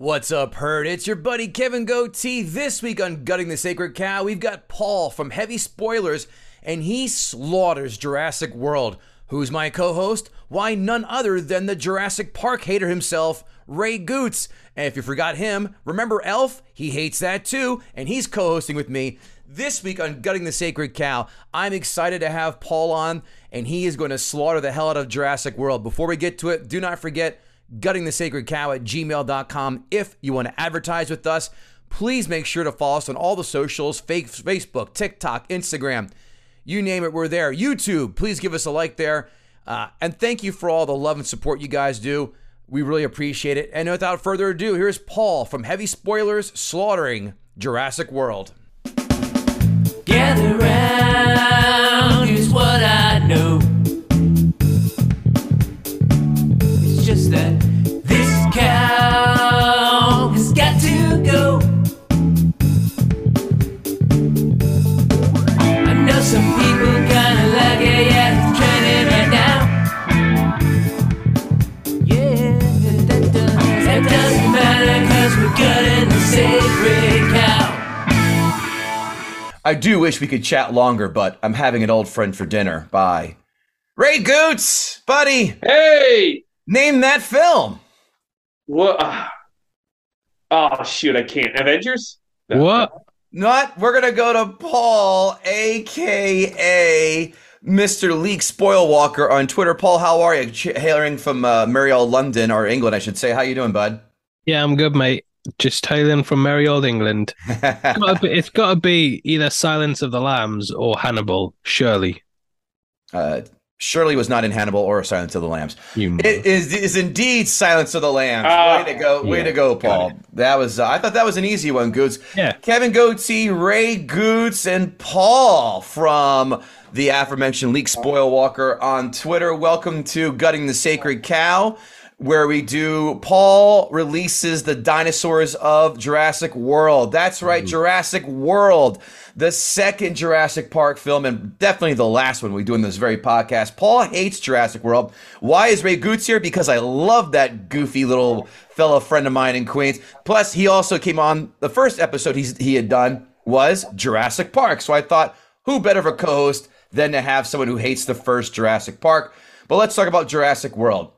What's up, Herd? It's your buddy Kevin Goatee. This week on Gutting the Sacred Cow, we've got Paul from Heavy Spoilers, and he slaughters Jurassic World. Who's my co host? Why, none other than the Jurassic Park hater himself, Ray Goots. And if you forgot him, remember Elf? He hates that too, and he's co hosting with me. This week on Gutting the Sacred Cow, I'm excited to have Paul on, and he is going to slaughter the hell out of Jurassic World. Before we get to it, do not forget guttingthesacredcow at gmail.com. If you want to advertise with us, please make sure to follow us on all the socials Facebook, TikTok, Instagram. You name it, we're there. YouTube, please give us a like there. Uh, and thank you for all the love and support you guys do. We really appreciate it. And without further ado, here's Paul from Heavy Spoilers slaughtering Jurassic World. Sacred cow. I do wish we could chat longer, but I'm having an old friend for dinner. Bye. Ray Goots, buddy, Hey, name that film. what? oh shoot, I can't. Avengers. No. What? Not. We're gonna go to Paul, aka Mr. Leak Spoilwalker on Twitter. Paul, how are you? Hailing from uh, Mariel, London, or England, I should say. How you doing, bud? Yeah, I'm good, mate. Just hailing from merry old England. Gotta be- it's got to be either Silence of the Lambs or Hannibal, surely. uh, Shirley was not in Hannibal or Silence of the Lambs. You know. It is, is indeed Silence of the Lambs. Ah, way to go, way yeah, to go, Paul. That was. Uh, I thought that was an easy one, Goots. Yeah. Kevin Goatee, Ray Goots, and Paul from the aforementioned Leak Spoil Walker on Twitter. Welcome to Gutting the Sacred Cow, where we do. Paul releases the dinosaurs of Jurassic World. That's right, Jurassic World, the second Jurassic Park film, and definitely the last one we do in this very podcast. Paul hates Jurassic World. Why is Ray Goots here? Because I love that goofy little fellow friend of mine in Queens. Plus, he also came on the first episode he's, he had done was Jurassic Park. So I thought, who better of a co-host than to have someone who hates the first Jurassic Park? But let's talk about Jurassic World.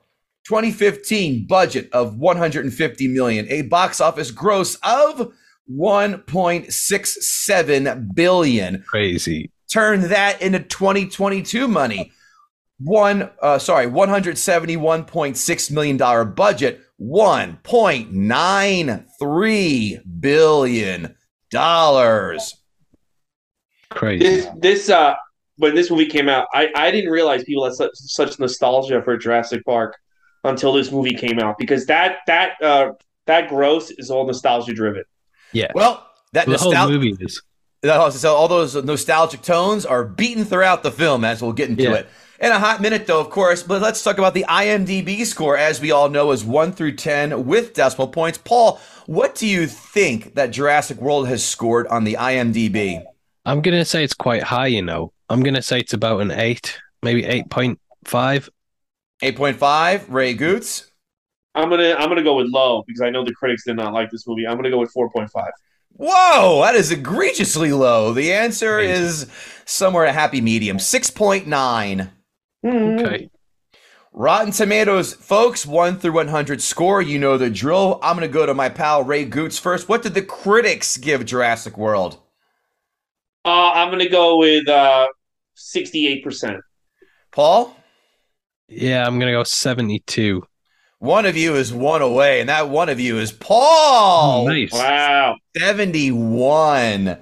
2015 budget of 150 million, a box office gross of 1.67 billion. Crazy. Turn that into 2022 money. One, uh, sorry, 171.6 million dollar budget, 1.93 billion dollars. Crazy. This this uh when this movie came out, I I didn't realize people had such, such nostalgia for Jurassic Park until this movie came out because that that uh that gross is all nostalgia driven. Yeah. Well, that the whole nostalgia. movie is. So all those nostalgic tones are beaten throughout the film as we'll get into Yeah. it. In a hot minute, though, of course, but let's talk about the IMDb score. As we all know, is 1 through 10 with decimal points. Paul, what do you think that Jurassic World has scored on the IMDb? I'm going to say it's quite high, you know. I'm going to say it's about an 8, maybe 8.5. 8.5, Ray Goots. I'm gonna I'm gonna go with low because I know the critics did not like this movie. I'm gonna go with four point five. Whoa, that is egregiously low. The answer Crazy. is somewhere a happy medium, 6.9. Mm-hmm. Okay. Rotten Tomatoes, folks, 1 through 100 score. You know the drill. I'm going to go to my pal Ray Goots first. What did the critics give Jurassic World? Uh, I'm gonna go with uh, 68%. Paul? Yeah, I'm gonna go 72. One of you is one away, and that one of you is Paul. nice. Wow. 71.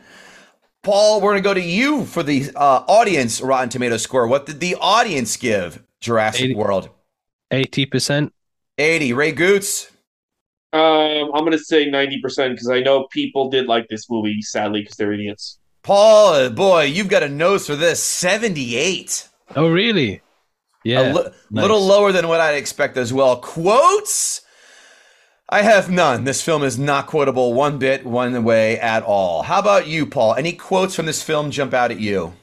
Paul, we're going to go to you for the uh, audience Rotten Tomato score. What did the audience give Jurassic 80. World? 80%. 80. Ray Goots? Um, I'm gonna say 90% because I know people did like this movie, sadly, because they're idiots. Paul, boy, you've got a nose for this. 78. Oh, really? Yeah. a li- nice. little lower than what I'd expect as well. Quotes? I have none. This film is not quotable one bit, one way at all. How about you, Paul? Any quotes from this film jump out at you?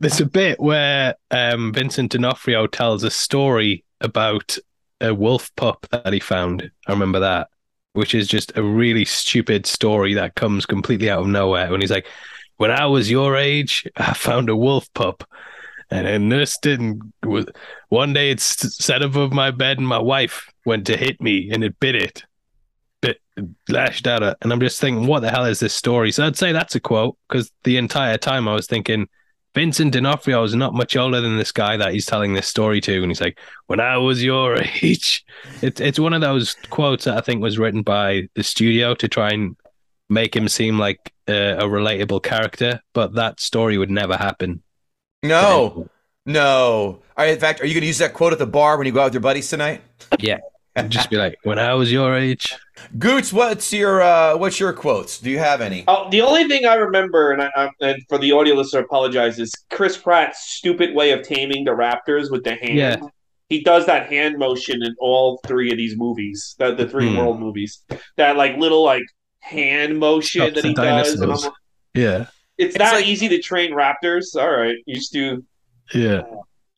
There's a bit where um, Vincent D'Onofrio tells a story about a wolf pup that he found. I remember that, which is just a really stupid story that comes completely out of nowhere. When he's like, "When I was your age, I found a wolf pup, and it. And was- one day it s- sat above my bed, and my wife went to hit me, and it bit it, bit lashed at it. And I'm just thinking, what the hell is this story? So I'd say that's a quote because the entire time I was thinking. Vincent D'Onofrio is not much older than this guy that he's telling this story to, and he's like, "When I was your age," it's it's one of those quotes that I think was written by the studio to try and make him seem like a relatable character, but that story would never happen. No, no. All right, in fact, are you going to use that quote at the bar when you go out with your buddies tonight? Yeah, It'd just be like, "When I was your age." Goots, what's your uh, what's your quotes? Do you have any? Oh, the only thing I remember, and I, I, and for the audio listener, I apologize, is Chris Pratt's stupid way of taming the raptors with the hand. Yeah. He does that hand motion in all three of these movies, the, the three Hmm. world movies. That like little like hand motion Stops that he does. And I'm dinosaurs. like, Yeah, it's, It's not like- easy to train raptors. All right, you just do. yeah.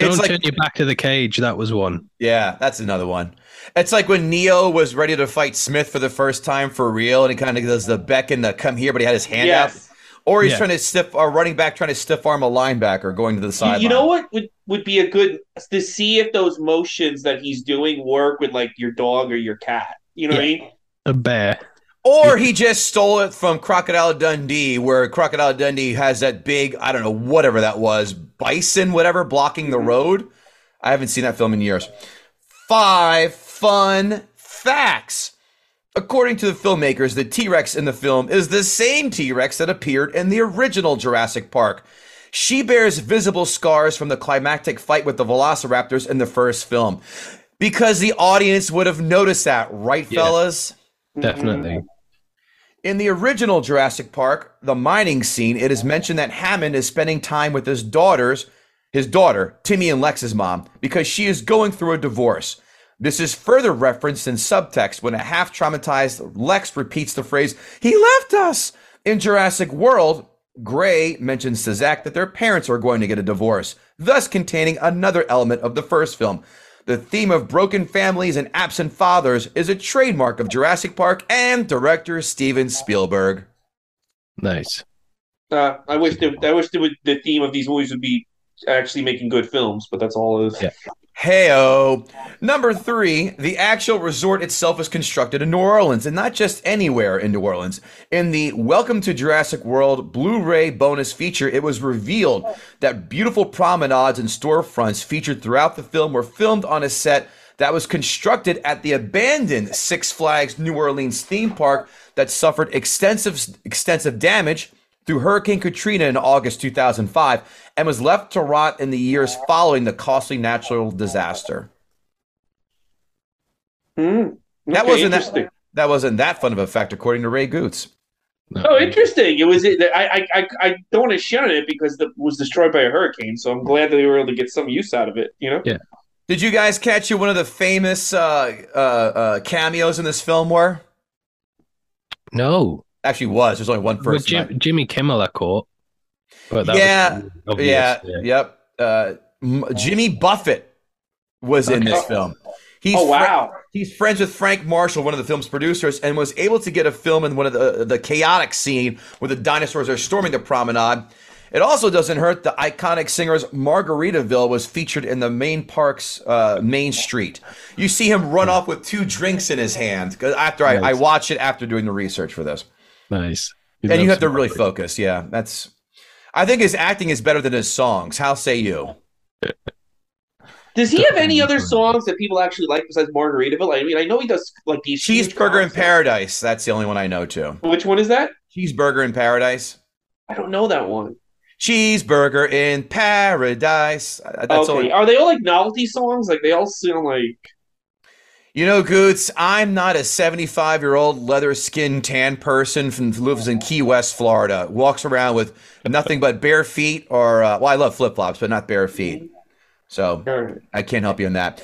It's Don't like- turn your back to the cage. That was one. Yeah, that's another one. It's like when Neo was ready to fight Smith for the first time for real, and he kind of does the beckon to come here, but he had his hand Yes. out. Or he's Yeah. trying to stiff, or running back trying to stiff arm a linebacker going to the You, sideline. you know what would, would be a good to see if those motions that he's doing work with like your dog or your cat. You know what I mean? A bear. Or he just stole it from Crocodile Dundee, where Crocodile Dundee has that big, I don't know, whatever that was, bison, whatever, blocking the mm-hmm. road. I haven't seen that film in years. Five fun facts. According to the filmmakers, the T Rex in the film is the same T Rex that appeared in the original Jurassic Park. She bears visible scars from the climactic fight with the velociraptors in the first film. Because the audience would have noticed that, right, Yeah. fellas? Definitely. Mm-hmm. In the original Jurassic Park, the mining scene, it is mentioned that Hammond is spending time with his daughters, his daughter, Timmy and Lex's mom, because she is going through a divorce. This is further referenced in subtext when a half traumatized Lex repeats the phrase, He left us! In Jurassic World, Gray mentions to Zach that their parents are going to get a divorce, thus containing another element of the first film. The theme of broken families and absent fathers is a trademark of Jurassic Park and director Steven Spielberg. Nice. Uh, I wish the I wish the, the theme of these movies would be actually making good films, but that's all it is. Yeah. Heyo. Number three, the actual resort itself is constructed in New Orleans, and not just anywhere in New Orleans. In the Welcome to Jurassic World Blu ray bonus feature, it was revealed that beautiful promenades and storefronts featured throughout the film were filmed on a set that was constructed at the abandoned Six Flags New Orleans theme park that suffered extensive extensive damage through Hurricane Katrina in August 2005 and was left to rot in the years following the costly natural disaster. Hmm. That wasn't interesting. that, that wasn't that fun of a fact according to Ray Goots. Oh, interesting. It was. I, I, I, I don't want to shit on it because it was destroyed by a hurricane. So I'm glad that they were able to get some use out of it. You know. Yeah. Did you guys catch who one of the famous uh, uh, uh, cameos in this film were? No. Actually, was there's only one But person. Jim, Jimmy Kimmel caught. But that Yeah, was obvious, yeah, yep. Uh, Jimmy Buffett was in this film. He's Oh fri- wow. He's friends with Frank Marshall, one of the film's producers, and was able to get a film in one of the the chaotic scene where the dinosaurs are storming the promenade. It also doesn't hurt the iconic singer's Margaritaville was featured in the main park's uh, main street. You see him run off with two drinks in his hand. 'Cause After I, I Nice. watched it after doing the research for this, Nice. and you have to really focus. Yeah, that's. I think his acting is better than his songs. How say you? Does he have any other songs that people actually like besides Margaritaville? I mean, I know he does like these Cheeseburger in concerts. Paradise. That's the only one I know too. Which one is that? Cheeseburger in Paradise. I don't know that one. Cheeseburger in Paradise. That's okay, only. are they all like novelty songs? Like they all sound like You know, Goots, I'm not a 75 year old leather skinned tan person from lives in Key West, Florida. Walks around with nothing but bare feet, or uh, well, I love flip flops, but not bare feet. So I can't help you on that.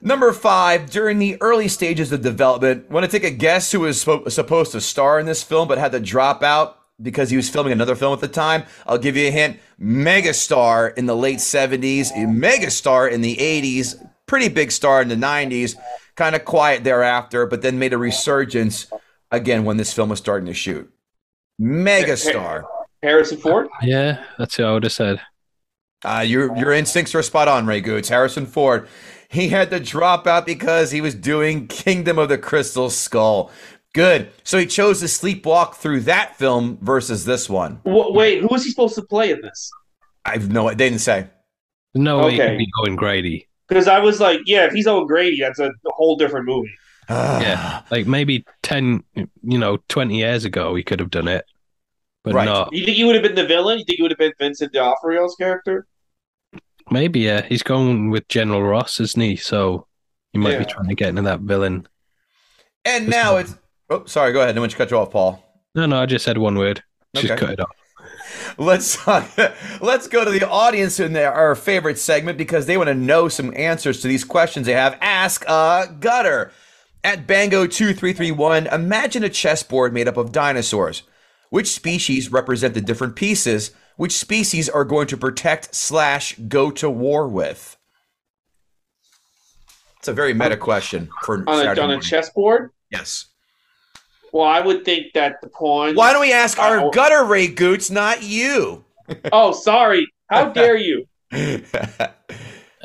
Number five, during the early stages of development, want to take a guess who was spo- supposed to star in this film but had to drop out because he was filming another film at the time? I'll give you a hint. Megastar in the late 70s, a megastar in the 80s, pretty big star in the 90s, kind of quiet thereafter, but then made a resurgence again when this film was starting to shoot. Megastar. Harrison Ford. Yeah, that's what I would have said. Uh, your your instincts are spot on, Ray Goots. Harrison Ford, he had to drop out because he was doing Kingdom of the Crystal Skull. Good. So he chose to sleepwalk through that film versus this one. W- wait, who was he supposed to play in this? I've no, they didn't say. There's no way he Okay. could be Owen Grady. Because I was like, yeah, if he's Owen Grady, that's a whole different movie. Ah. Yeah, like maybe ten, you know, twenty years ago he could have done it, but Right. no. You think he would have been the villain? You think he would have been Vincent D'Onofrio's character? Maybe yeah, he's going with General Ross, isn't he? So he might be trying to get into that villain. And now it's. Oh, sorry. Go ahead. I want you to cut you off, Paul. No, no, I just said one word. Just Okay. cut it off. Let's let's go to the audience in their, our favorite segment because they want to know some answers to these questions they have. Ask a gutter at Bango two three three one. Imagine a chessboard made up of dinosaurs. Which species represent the different pieces? Which species are going to protect slash go to war with? It's a very meta question for On a, on a chessboard? Yes. Well, I would think that the pawn. Why don't we ask our Oh. gutter Ray Goots, not you? Oh, sorry. How dare you?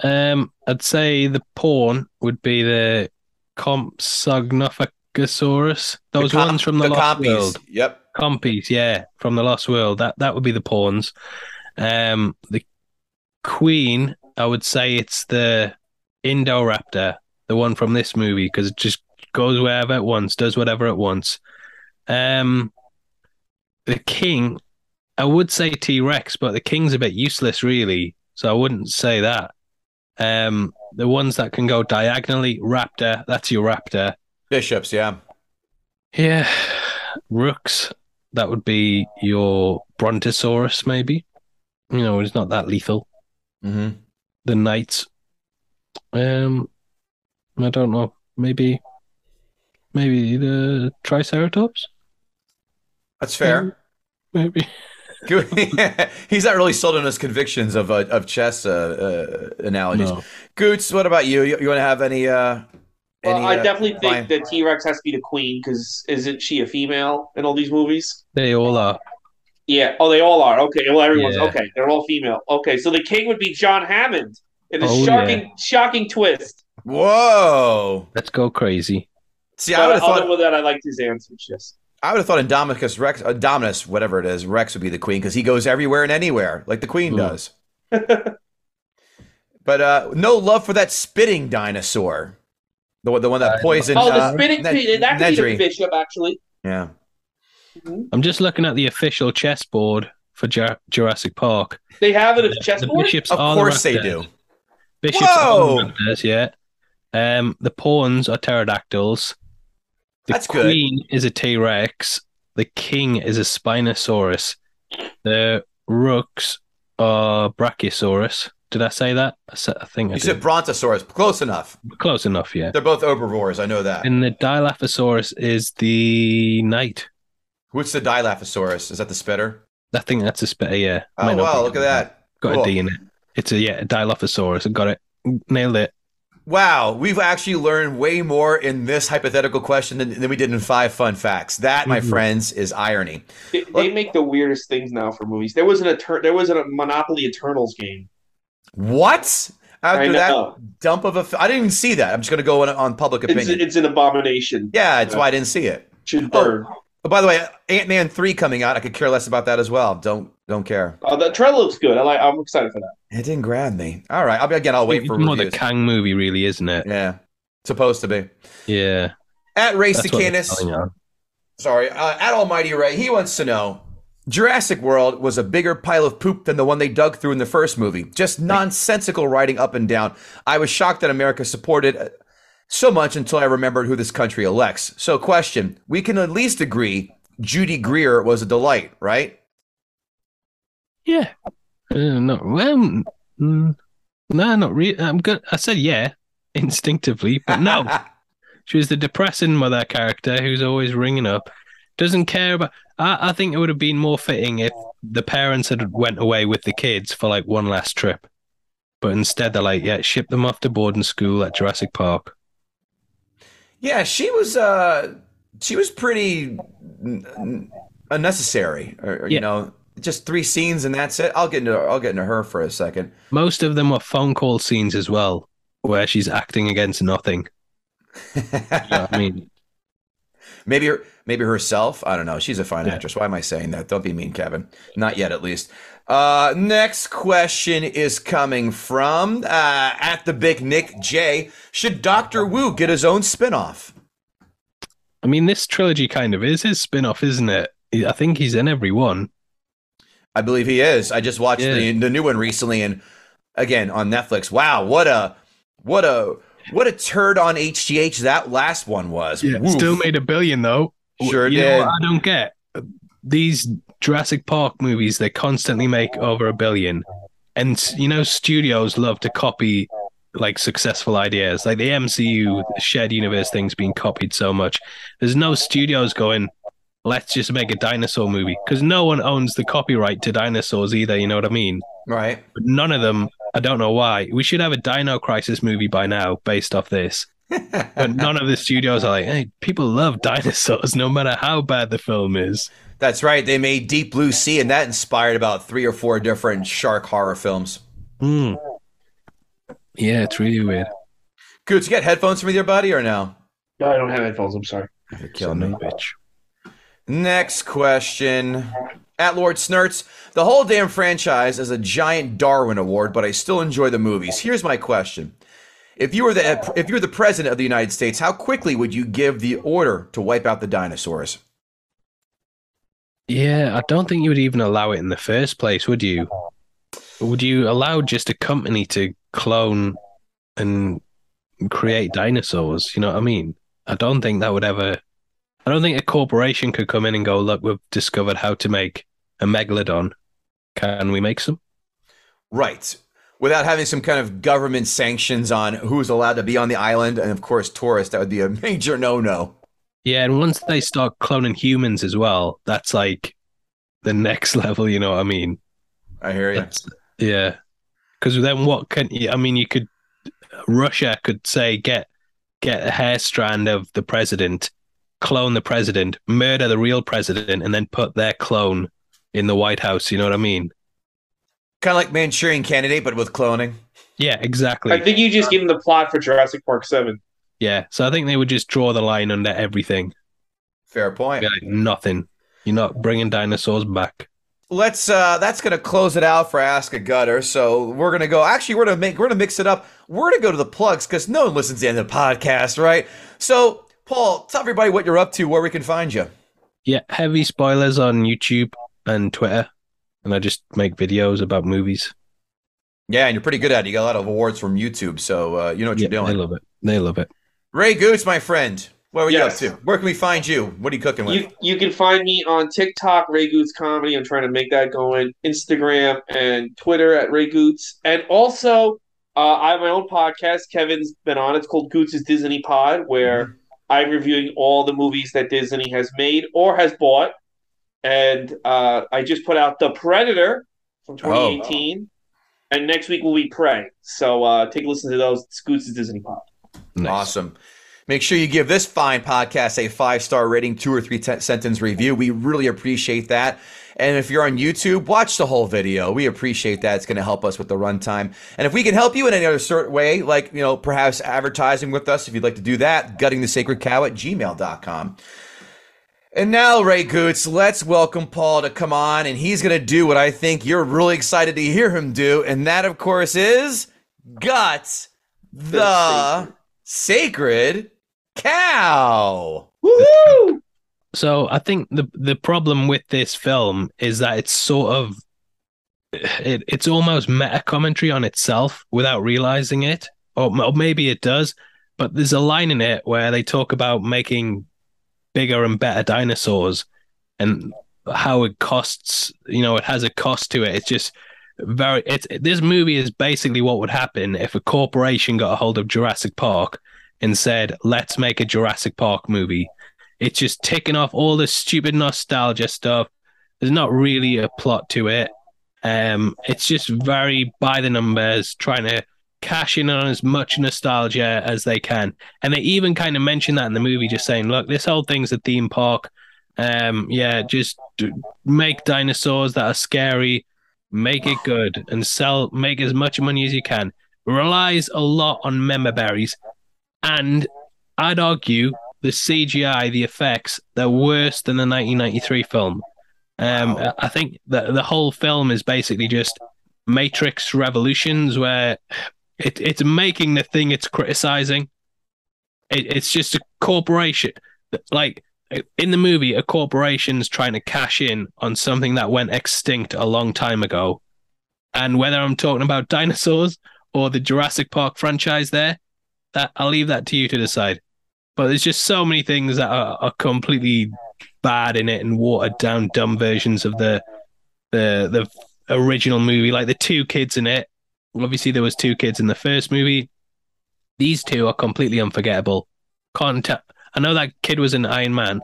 Um, I'd say the pawn would be the Compsognathus. Those com- ones from the, Lost compies. World. Yep. Compies, yeah, from the Lost World. That that would be the pawns. Um, the queen, I would say it's the Indoraptor, the one from this movie, because it just goes wherever it wants, does whatever it wants. Um, the king, I would say T Rex, but the king's a bit useless, really. So I wouldn't say that. Um, the ones that can go diagonally, raptor, that's your raptor. Bishops, yeah. Yeah, rooks. That would be your brontosaurus, maybe. You know, it's not that lethal. hmm The knights. Um, I don't know. Maybe, maybe the triceratops. That's fair. Maybe. Good. He's not really sold on his convictions of uh, of chess uh, uh, analogies. No. Goots, what about you? You, you want to have any? Uh, Well, any I uh, definitely think fine- that T Rex has to be the queen because isn't she a female in all these movies? They all are. Yeah. Oh, they all are. Okay. Well, everyone's Yeah. okay. They're all female. Okay. So the king would be John Hammond in a Oh, shocking, shocking twist. Whoa! Let's go crazy. See, I would have thought than that, I liked his answers. Yes. I would have thought Indominus Rex, uh, Dominus, whatever it is, Rex would be the queen because he goes everywhere and anywhere like the queen Hmm. does. but uh, no love for that spitting dinosaur, the one, the one that poisoned. Oh, the uh, spinning Ned- queen. That could be the bishop, actually. Yeah. I'm just looking at the official chessboard for Ju- Jurassic Park. They have it as The chessboard. bishops Of are the course they do. Bishops are Whoa! the raptors, yeah. Um, the pawns are pterodactyls. The That's good. queen is a T Rex. The king is a Spinosaurus. The rooks are Brachiosaurus. Did I say that? I, sa- I think I You did. said Brontosaurus. Close enough. Close enough, yeah. They're both herbivores. I know that. And the Dilophosaurus is the knight. What's the Dilophosaurus? Is that the spitter? I think that's a spitter, yeah. Oh wow! Look at that. Got Cool. a D in it. It's a yeah, a Dilophosaurus. I got it. Nailed it. Wow, we've actually learned way more in this hypothetical question than, than we did in five fun facts. That, my Mhm. friends, is irony. They, they make the weirdest things now for movies. There was an Eter- there was a Monopoly Eternals game. What? After that dump of a, I didn't even see that. I'm just going to go on, on public opinion. it's an abomination. yeah, that's why I didn't see it. Should Oh. burn. Oh, by the way, Ant Man three coming out. I could care less about that as well. Don't don't care. Oh, the trailer looks good. I like. I'm excited for that. It didn't grab me. All right, I'll be again. I'll wait it's for more the. Kang movie, really, isn't it? yeah, supposed to be. Yeah. At Race to Canis, sorry, uh, at Almighty Ray, he wants to know. Jurassic World was a bigger pile of poop than the one they dug through in the first movie. Just nonsensical writing up and down. I was shocked that America supported uh, so much until I remembered who this country elects. So, question: We can at least agree Judy Greer was a delight, right? Yeah. Uh, no, well, mm, no, not really. I'm good. I said yeah, instinctively, but no. she was the depressing mother character who's always ringing up, doesn't care about. I, I think it would have been more fitting if the parents had went away with the kids for like one last trip, but instead they're like, yeah, ship them off to boarding school at Jurassic Park. Yeah, she was. uh She was pretty n- n- unnecessary. Or, or, You know, just three scenes and that's it. I'll get into. I'll get into her for a second. Most of them were phone call scenes as well, where she's acting against nothing. You know I mean, maybe her, maybe herself. I don't know. She's a fine Yeah. actress. Why am I saying that? Don't be mean, Kevin. Not yet, at least. Uh, next question is coming from uh, at the big Nick J. Should Doctor Wu get his own spinoff? I mean, this trilogy kind of is his spin-off, isn't it? I think he's in every one. I believe he is. I just watched Yeah. the the new one recently, and again on Netflix. Wow, what a what a what a turd on HGH that last one was. Woof. Still made a billion though. Sure you did. Know what I don't get these Jurassic Park movies. They constantly make over a billion, and you know studios love to copy like successful ideas. Like the MCU, the shared universe things being copied so much. There's no studios going. Let's just make a dinosaur movie because no one owns the copyright to dinosaurs either. You know what I mean? right. But none of them. I don't know why. We should have a Dino Crisis movie by now based off this. But none of the studios are like, hey, people love dinosaurs no matter how bad the film is. That's right. They made Deep Blue Sea, and that inspired about three or four different shark horror films. Hmm. Yeah, it's really weird. Goots, you got headphones for me, there, buddy, or no? No, I don't have headphones. I'm sorry. You're killing Son me. bitch. Next question. At Lord Snurts, the whole damn franchise is a giant Darwin Award, but I still enjoy the movies. Here's my question: If you were the if you were the president of the United States, how quickly would you give the order to wipe out the dinosaurs? Yeah, I don't think you would even allow it in the first place, would you? Would you allow just a company to clone and create dinosaurs? You know what I mean? I don't think that would ever. I don't think a corporation could come in and go, look, we've discovered how to make a megalodon. Can we make some? Right. Without having some kind of government sanctions on who's allowed to be on the island, and of course tourists, that would be a major no-no. Yeah, and once they start cloning humans as well, that's like the next level. You know what I mean? I hear you. That's, yeah, because then what can you? I mean, you could Russia could say get get a hair strand of the president, clone the president, murder the real president, and then put their clone in the White House. You know what I mean? Kind of like Manchurian Candidate, but with cloning. Yeah, exactly. I think you just gave them the plot for Jurassic Park Seven. yeah, so I think they would just draw the line under everything. Fair point. Be like, nothing. You're not bringing dinosaurs back. Let's uh that's gonna close it out for Ask a Gutter. So we're gonna go actually we're gonna make we're gonna mix it up. We're gonna go to the plugs because no one listens to the end of the podcast, right? So Paul, tell everybody what you're up to, where we can find you. Yeah, heavy spoilers on YouTube and Twitter, and I just make videos about movies. Yeah, and you're pretty good at it. You got a lot of awards from YouTube, so uh, you know what Yeah, you're doing. they doing. love it. They love it. Ray Goots, my friend. What were Yes. you up to? Where can we find you? What are you cooking with? You you can find me on TikTok, Ray Goots Comedy. I'm trying to make that going. Instagram and Twitter at Ray Goots, and also uh, I have my own podcast. Kevin's been on. It's called Goots' Disney Pod, where I'm reviewing all the movies that Disney has made or has bought. And uh, I just put out The Predator from 2018, and next week will be Prey. So uh, take a listen to those. Scoots' Disney Pod. Nice. Awesome. Make sure you give this fine podcast a five star rating, two or three te- sentence review. We really appreciate that. And if you're on YouTube, watch the whole video. We appreciate that. It's going to help us with the runtime. And if we can help you in any other sort of way, like, you know, perhaps advertising with us, if you'd like to do that, gutting the sacred cow at gmail.com. And now, Ray Goots, let's welcome Paul to come on, and he's going to do what I think you're really excited to hear him do. And that, of course, is gut the sacred cow. Woohoo! So I think the the problem with this film is that it's sort of it, it's almost meta commentary on itself without realizing it, or, or maybe it does. But there's a line in it where they talk about making bigger and better dinosaurs and how it costs. You know, it has a cost to it. It's just very. It's this movie is basically what would happen if a corporation got a hold of Jurassic Park and said, "Let's make a Jurassic Park movie." It's just ticking off all the stupid nostalgia stuff. There's not really a plot to it. Um, it's just very by the numbers, trying to cash in on as much nostalgia as they can. And they even kind of mention that in the movie, just saying, "Look, this whole thing's a theme park. Um, yeah, just make dinosaurs that are scary, make it good, and sell, make as much money as you can." Relies a lot on member berries, and I'd argue the CGI, the effects, they're worse than the 1993 film. Um, I think that the whole film is basically just Matrix Revolutions, where it, it's making the thing it's criticizing. It, it's just a corporation. Like in the movie, a corporation's trying to cash in on something that went extinct a long time ago. And whether I'm talking about dinosaurs or the Jurassic Park franchise, there, that I'll leave that to you to decide. But there's just so many things that are, are completely bad in it and watered down, dumb versions of the the the original movie. Like the two kids in it. Obviously, there was two kids in the first movie. These two are completely unforgettable. Can't tell. I know that kid was an Iron Man,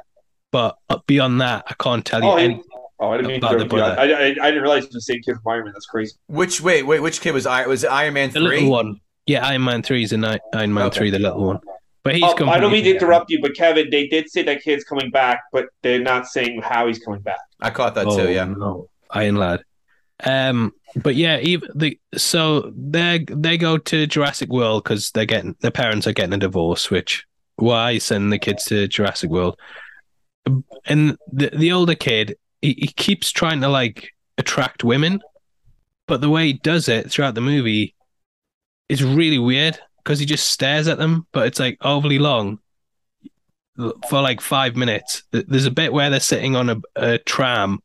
but beyond that, I can't tell you Oh, any. Oh, I didn't mean to the. I, brother. I, I didn't realize it was the same kid from Iron Man. That's crazy. Which, wait, wait, which kid was Iron, was it Iron Man The 3? little one. Yeah, Iron Man 3 is an I- Iron Man Okay. 3, the little one. But he's Oh, I don't mean to interrupt you, but Kevin, they did say that kid's coming back, but they're not saying how he's coming back. I caught that Oh, too, yeah. No, Iron Lad. Um, but yeah, even the so they they go to Jurassic World because they're getting their parents are getting a divorce. Which why send the kids to Jurassic World? And the the older kid, he, he keeps trying to like attract women, but the way he does it throughout the movie is really weird because he just stares at them, but it's like overly long for like five minutes. There's a bit where they're sitting on a, a tram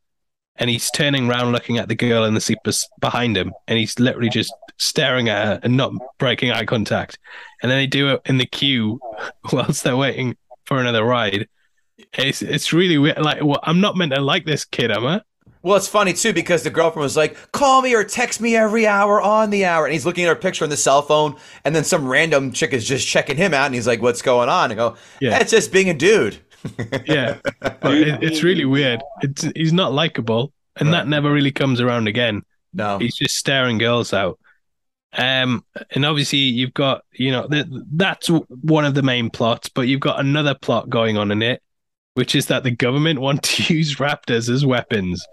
and he's turning around looking at the girl in the seat behind him and he's literally just staring at her and not breaking eye contact. And then they do it in the queue whilst they're waiting for another ride. It's it's really weird. Like, well, I'm not meant to like this kid, am I? Well, it's funny too because the girlfriend was like, "Call me or text me every hour on the hour," and he's looking at her picture on the cell phone, and then some random chick is just checking him out, and he's like, "What's going on?" And I go, Yeah. "That's just being a dude." Yeah, but it, it's really weird. It's he's not likable, and that never really comes around again. No, He's just staring girls out. Um, and obviously you've got, you know, th- that's one of the main plots, but you've got another plot going on in it, which is that the government want to use raptors as weapons.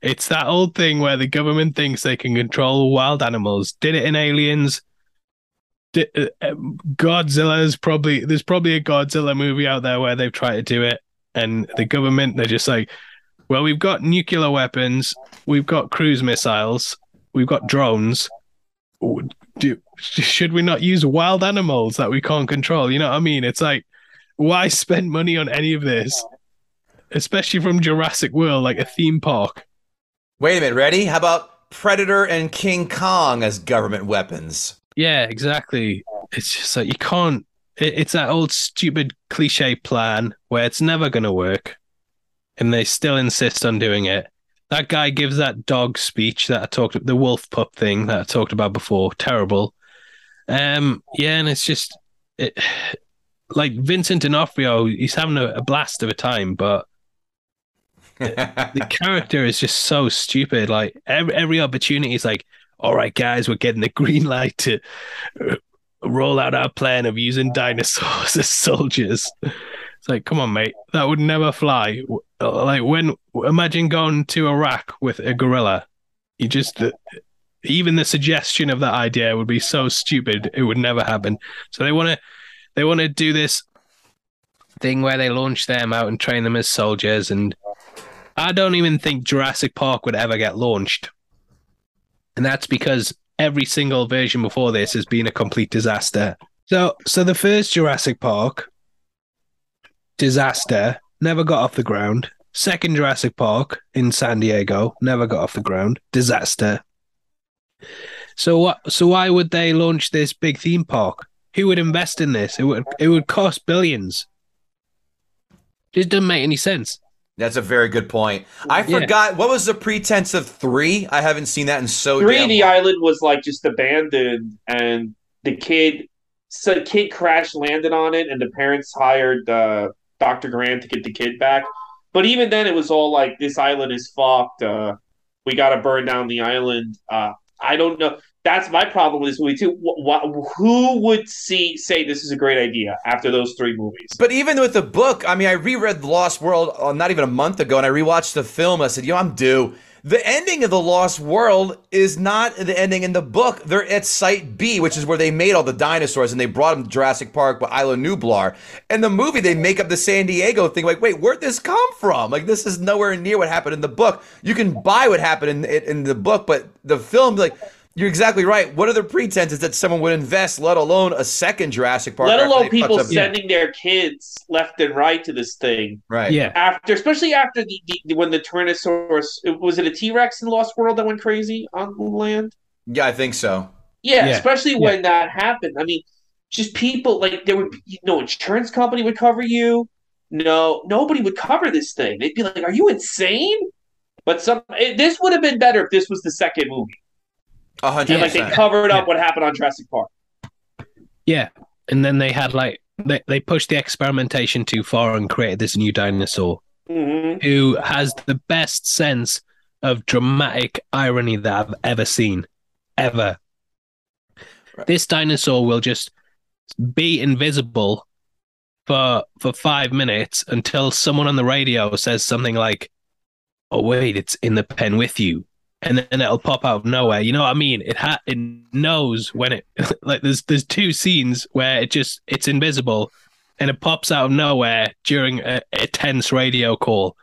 It's that old thing where the government thinks they can control wild animals. Did it in Aliens. Di- uh, um, Godzilla's probably there's probably a Godzilla movie out there where they've tried to do it, and the government they're just like, well, we've got nuclear weapons, we've got cruise missiles, we've got drones. Do, should we not use wild animals that we can't control? You know what I mean? It's like, why spend money on any of this, especially from Jurassic World, like a theme park? Wait a minute. Ready? How about Predator and King Kong as government weapons? Yeah, exactly. It's just like you can't. It, it's that old stupid cliche plan where it's never going to work, and they still insist on doing it. That guy gives that dog speech that I talked the wolf pup thing that I talked about before. Terrible. Um, yeah, and it's just it, like Vincent D'Onofrio. He's having a, a blast of a time, but the character is just so stupid. Like every every opportunity is like, all right, guys, we're getting the green light to uh, roll out our plan of using dinosaurs as soldiers. It's like, come on, mate, that would never fly. Like when imagine going to Iraq with a gorilla. You just uh, even the suggestion of that idea would be so stupid it would never happen. So they want to they want to do this thing where they launch them out and train them as soldiers and I don't even think Jurassic Park would ever get launched. And that's because every single version before this has been a complete disaster. So so the first Jurassic Park disaster never got off the ground. Second Jurassic Park in San Diego never got off the ground. Disaster. So what so why would they launch this big theme park? Who would invest in this? It would it would cost billions. Just doesn't make any sense. That's a very good point. I Yeah. forgot what was the pretense of three. I haven't seen that in so Three, the long. island was like just abandoned, and the kid, so the kid crash landed on it, and the parents hired uh, Doctor Grant to get the kid back. But even then, it was all like, "This island is fucked. Uh, we got to burn down the island." Uh, I don't know. That's my problem with this movie too. What, who would see say this is a great idea after those three movies? But even with the book, I mean, I reread The Lost World uh, not even a month ago, and I rewatched the film. I said, "Yo, I'm due." The ending of The Lost World is not the ending in the book. They're at Site B, which is where they made all the dinosaurs, and they brought them to Jurassic Park with Isla Nublar. And the movie, they make up the San Diego thing. Like, wait, where'd this come from? Like, this is nowhere near what happened in the book. You can buy what happened in in the book, but the film, like. You're exactly right. What other pretenses that someone would invest, let alone a second Jurassic Park? Let alone people fucked up- sending their kids left and right to this thing. Right. Yeah. after, especially after the, the when the Tyrannosaurus was it a T Rex in Lost World that went crazy on land? Yeah, I think so. Yeah, Yeah. especially when that happened. I mean, just people like there would be no insurance company would cover you. No, nobody would cover this thing. They'd be like, "Are you insane?" But some it, this would have been better if this was the second movie, A hundred and like they covered up Yeah. what happened on Jurassic Park. Yeah. And then they had like they, they pushed the experimentation too far and created this new dinosaur hmm who has the best sense of dramatic irony that I've ever seen. Ever. Right. This dinosaur will just be invisible for for five minutes until someone on the radio says something like, Oh wait, it's in the pen with you. And then it'll pop out of nowhere. You know what I mean? It ha- it knows when it like there's there's two scenes where it just it's invisible and it pops out of nowhere during a, a tense radio call.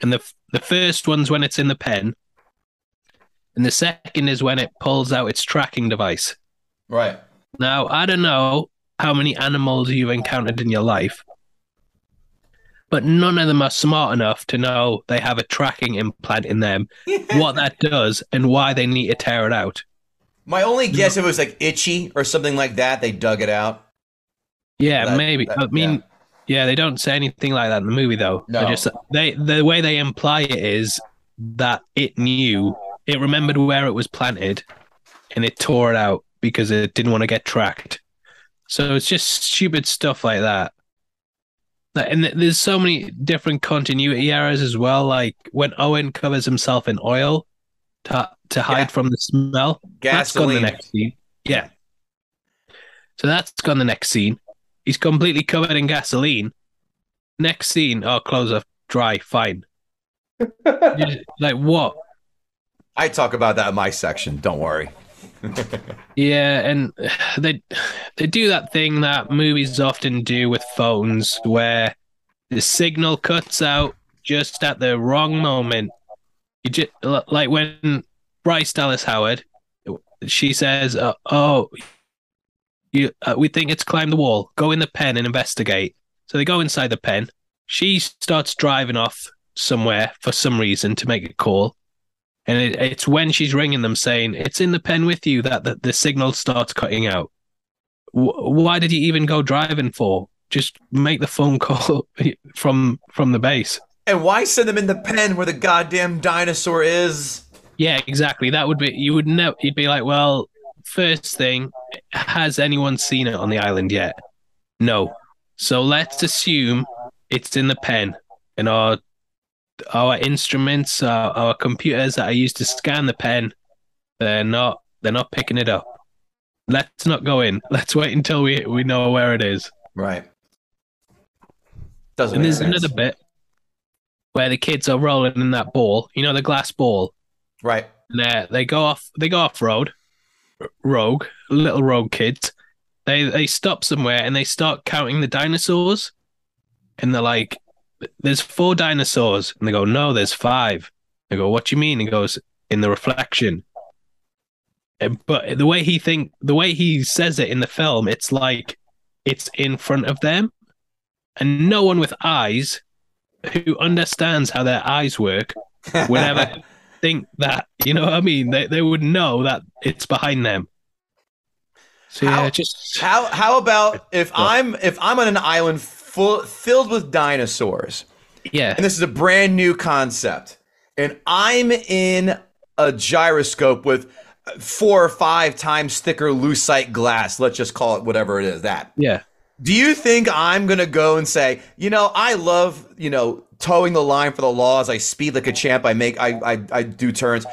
And the f- the first one's when it's in the pen, and the second is when it pulls out its tracking device. Right. Now I don't know how many animals you've encountered in your life, but none of them are smart enough to know they have a tracking implant in them, what that does, and why they need to tear it out. My only guess if it was like itchy or something like that, they dug it out. Yeah, That- maybe. that- I mean, yeah. yeah. they don't say anything like that in the movie though. They No. just they the way they imply it is that it knew, it remembered where it was planted, and it tore it out because it didn't want to get tracked. So it's just stupid stuff like that. And there's so many different continuity errors as well. Like when Owen covers himself in oil to to hide Yeah. from the smell. That's gone the Gasoline. next scene. Yeah. So that's gone the next scene. He's completely covered in gasoline. Next scene, oh, clothes are dry, fine. Like what? I talk about that in my section. Don't worry. Yeah, and they they do that thing that movies often do with phones, where the signal cuts out just at the wrong moment. You just like when Bryce Dallas Howard, she says, uh, "Oh, you, uh, we think it's climb the wall. Go in the pen and investigate." So they go inside the pen. She starts driving off somewhere for some reason to make a call. And it, it's when she's ringing them saying, it's in the pen with you that the, the signal starts cutting out. W- why did you even go driving for? Just make the phone call from from the base. And why send them in the pen where the goddamn dinosaur is? Yeah, exactly. That would be you would know. You'd be like, well, first thing, has anyone seen it on the island yet? No. So let's assume it's in the pen, and our our instruments, our, our computers that are used to scan the pen, they're not they're not picking it up. Let's not go in. Let's wait until we we know where it is. Right. Doesn't And there's sense. another bit where the kids are rolling in that ball. You know the glass ball. Right. They they go off they go off road. Rogue, little rogue kids. They they stop somewhere and they start counting the dinosaurs. And they're like, "There's four dinosaurs." And they go, "No, there's five. They go, "What do you mean?" He goes, "In the reflection." But the way he think, the way he says it in the film, it's like it's in front of them, and no one with eyes who understands how their eyes work would ever think that. You know what I mean? They they would know that it's behind them. So How- yeah, just How how about if I'm if I'm on an island full filled with dinosaurs yeah, and this is a brand new concept and I'm in a gyroscope with four or five times thicker lucite glass, let's just call it whatever it is that. yeah. Do you think I'm gonna go and say, you know, I love, you know, towing the line for the laws. I speed like a champ. I make, I, I, I do turns.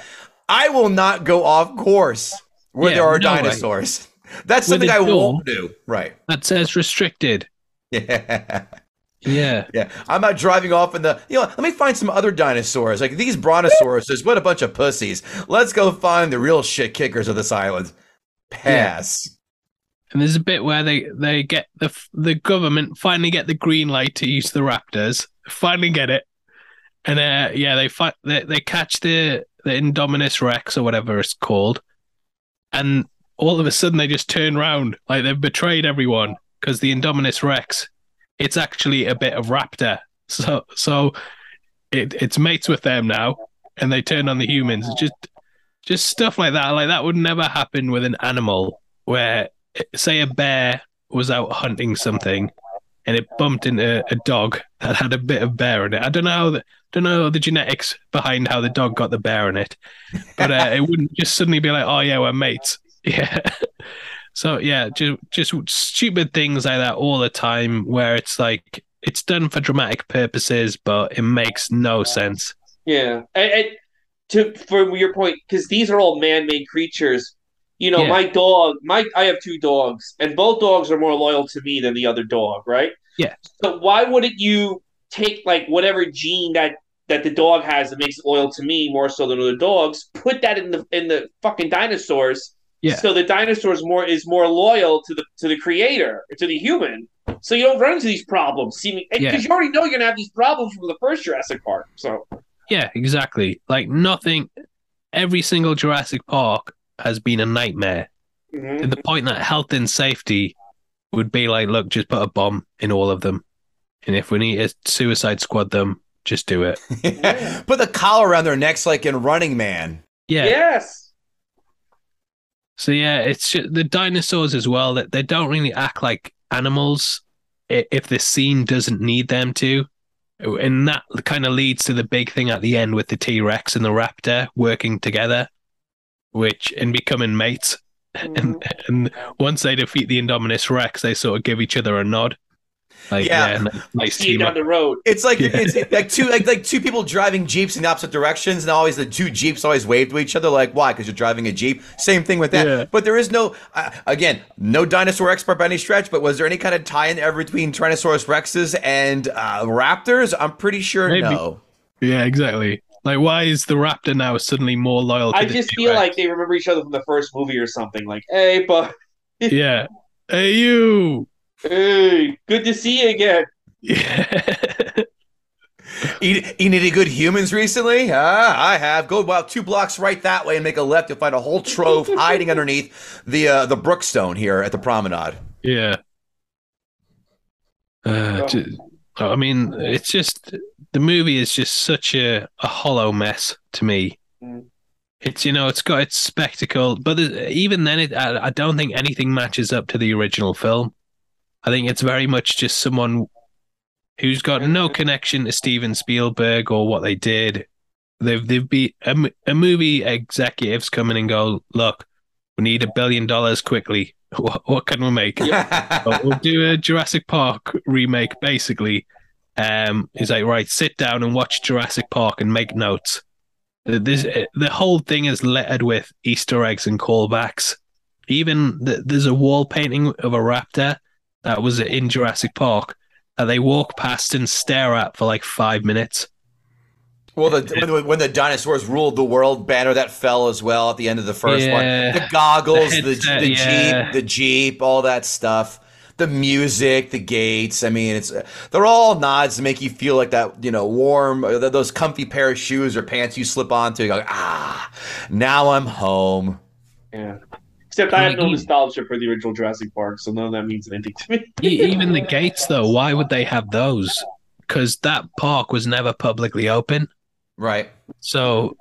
I will not go off course where Yeah, there are no way. dinosaurs. That's something I won't do. Right. That says restricted. Yeah. Yeah, Yeah. I'm not driving off in the, you know, let me find some other dinosaurs. Like these brontosauruses, what a bunch of pussies. Let's go find the real shit kickers of this island. Pass. and there's a bit where they they get the the government finally get the green light to use the raptors. Finally get it, and uh, yeah, they fight. They, they catch the the Indominus Rex or whatever it's called, and all of a sudden they just turn round like they've betrayed everyone because the Indominus Rex, it's actually a bit of raptor. So so it it's mates with them now, and they turn on the humans. Just just stuff like that. Like that would never happen with an animal where say a bear was out hunting something and it bumped into a dog that had a bit of bear in it. I don't know how the don't know the genetics behind how the dog got the bear in it, but uh, it wouldn't just suddenly be like, oh yeah, we're mates. Yeah. So yeah, just just stupid things like that all the time where it's like it's done for dramatic purposes, but it makes no sense. Yeah, and, and to from your point, because these are all man-made creatures. You know, Yeah. my dog, my I have two dogs, and both dogs are more loyal to me than the other dog, right? Yeah. So why wouldn't you take like whatever gene that that the dog has that makes it loyal to me more so than other dogs, put that in the in the fucking dinosaurs, Yeah. so the dinosaurs more is more loyal to the to the creator, to the human. So you don't run into these problems. See, because Yeah. you already know you're gonna have these problems from the first Jurassic Park. So Yeah, exactly. Like nothing. Every single Jurassic Park has been a nightmare. mhm. to the point that health and safety would be like, look, just put a bomb in all of them, and if we need to suicide squad them, just do it. Put the collar around their necks like in Running Man. Yeah. yes. So yeah, it's just, the dinosaurs as well that they don't really act like animals if the scene doesn't need them to. And that kind of leads to the big thing at the end with the T Rex and the Raptor working together, which and becoming mates. And, mm-hmm. and once they defeat the Indominus Rex, they sort of give each other a nod. Like, Yeah. yeah, n- nice team down up. the road. It's like Yeah. it's like two like, like two people driving jeeps in opposite directions, and always the two jeeps always wave to each other. Like why? Because you're driving a jeep. Same thing with that. Yeah. But there is no uh, again no dinosaur expert by any stretch. But was there any kind of tie-in ever between Tyrannosaurus rexes and uh, raptors? I'm pretty sure Maybe. no. Yeah, exactly. Like, why is the Raptor now suddenly more loyal to I the just T-Rex? feel like they remember each other from the first movie or something. Like, hey, but Yeah. Hey, you. Hey, good to see you again. Yeah. Eat, eat any good humans recently? Ah, I have. Go about two blocks right that way and make a left. You'll find a whole trove hiding underneath the uh, the Brookstone here at the promenade. yeah. Uh. I mean, it's just the movie is just such a, a hollow mess to me. Mm. It's you know, it's got its spectacle, but even then, it I, I don't think anything matches up to the original film. I think it's very much just someone who's got no connection to Steven Spielberg or what they did. They've they've be a, a movie executives coming and go, look, we need a billion dollars quickly. What, what can we make? Well, we'll do a Jurassic Park remake, basically. Um, he's like, right, sit down and watch Jurassic Park and make notes. This the whole thing is littered with Easter eggs and callbacks. Even the, there's a wall painting of a raptor that was in Jurassic Park that they walk past and stare at for like five minutes. Well, the, when, the- when the dinosaurs ruled the world banner that fell as well at the end of the first one. The goggles, The the, headset, the yeah. jeep, the jeep, all that stuff. The music, the gates. I mean, it's they're all nods to make you feel like that, you know, warm, uh, those comfy pair of shoes or pants you slip onto. You go, ah, now I'm home. Yeah. Except I have no Like, you- nostalgia for the original Jurassic Park, so none of that means anything to me. Even the gates, though, why would they have those? Because that park was never publicly open. Right. So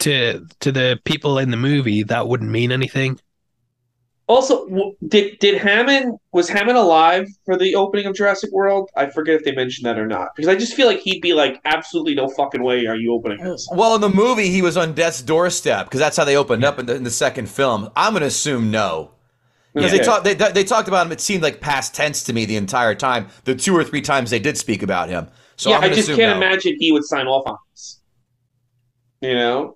to to the people in the movie, that wouldn't mean anything. Also, did did Hammond was Hammond alive for the opening of Jurassic World? I forget if they mentioned that or not. Because I just feel like he'd be like, absolutely no fucking way are you opening this. Uh, well, in the movie, he was on death's doorstep because that's how they opened up in the, in the second film. I'm going to assume no. Because Okay. they talked, they, they talked about him. It seemed like past tense to me the entire time. The two or three times they did speak about him. So yeah, I just can't no. imagine he would sign off on this. You know?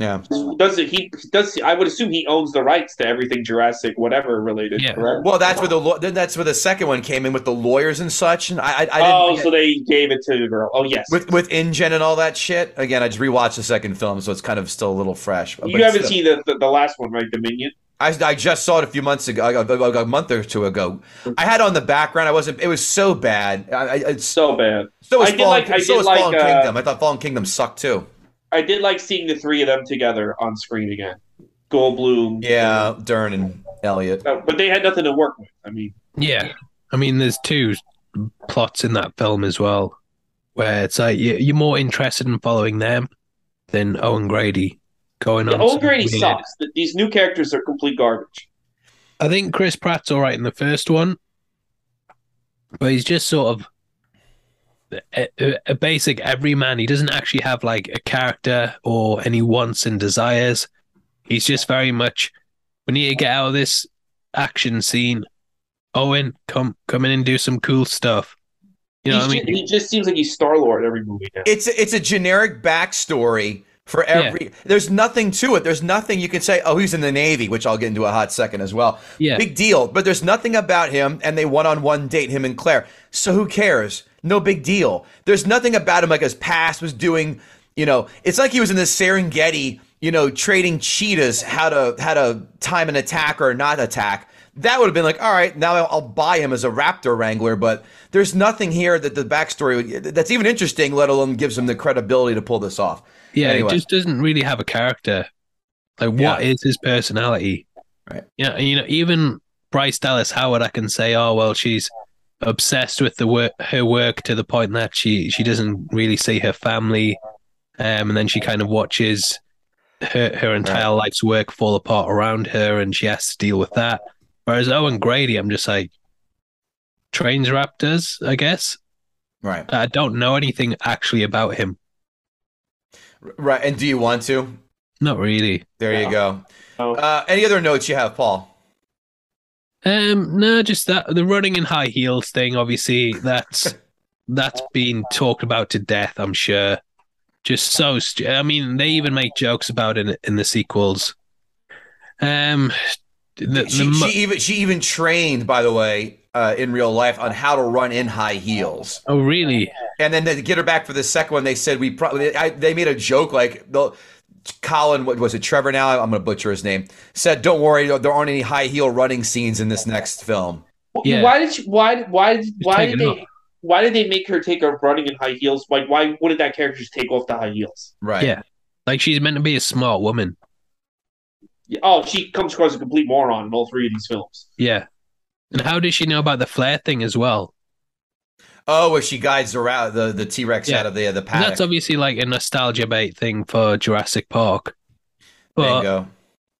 Yeah. Does it he does I would assume he owns the rights to everything Jurassic whatever related, Yeah. correct? Well, that's where the then that's where the second one came in with the lawyers and such. And I, I, I didn't oh, get- so they gave it to the girl. Oh yes. with with InGen and all that shit. Again, I just rewatched the second film, so it's kind of still a little fresh. But you haven't still- seen the, the the last one, right? Dominion. I, I just saw it a few months ago, a, a month or two ago. I had on the background. I wasn't. It was so bad. I, I, it's So bad. so was I did Fallen, like- I so was like, Fallen uh, Kingdom. I thought Fallen Kingdom sucked too. I did like seeing the three of them together on screen again. Goldblum. Yeah, Dern and Elliot. Uh, but they had nothing to work with. I mean, Yeah, I mean, there's two plots in that film as well, where it's like you- you're more interested in following them than Owen Grady going on. Owen Grady weird- sucks. Th- These new characters are complete garbage. I think Chris Pratt's all right in the first one, but he's just sort of a, a, a basic everyman. He doesn't actually have like a character or any wants and desires. He's just very much. We need to get out of this action scene. Owen, come come in and do some cool stuff. You know He's what I mean? he just seems like he's Star Lord every movie now. It's it's a generic backstory for every. There's nothing to it. There's nothing you can say. Oh, he's in the Navy, which I'll get into a hot second as well. Yeah. big deal. But there's nothing about him, and they one on one date him and Claire. So who cares? No big deal. There's nothing about him like his past was doing. You know, it's like he was in the Serengeti. You know, trading cheetahs how to how to time an attack or not attack. That would have been like, all right, now I'll, I'll buy him as a raptor wrangler. But there's nothing here that the backstory that's even interesting, let alone gives him the credibility to pull this off. Yeah, Anyway. he just doesn't really have a character. Like, what is Yeah. his personality? Right. Yeah, you know, even Bryce Dallas Howard, I can say, oh well, she's obsessed with the work, her work to the point that she she doesn't really see her family, um, and then she kind of watches her her entire life's work fall apart around her, and she has to deal with that. Whereas Owen Grady, I'm just like trains raptors, I guess. Right. I don't know anything actually about him. Right. And do you want to? Not really. There you go. Uh, any other notes you have, Paul? Um, no, just that the running in high heels thing. Obviously, that's that's been talked about to death. I'm sure. Just so. Stu- I mean, they even make jokes about it in the sequels. Um, the, she, mo- she even she even trained, by the way, uh, in real life on how to run in high heels. Oh, really? And then to get her back for the second one, they said we probably I, they made a joke like the Colin, what was it? Trevor. Now I'm going to butcher his name. Said, "Don't worry, there aren't any high heel running scenes in this next film." Yeah. Why did she, why why why did they off. why did they make her take a running in high heels? Like why wouldn't that character just take off the high heels? Right. Yeah. Like she's meant to be a smart woman. Oh, she comes across a complete moron in all three of these films. Yeah. And how does she know about the flare thing as well? Oh, where she guides her out the the T Rex Yeah. out of the uh, the 'Cause paddock. That's obviously like a nostalgia bait thing for Jurassic Park. there you But go.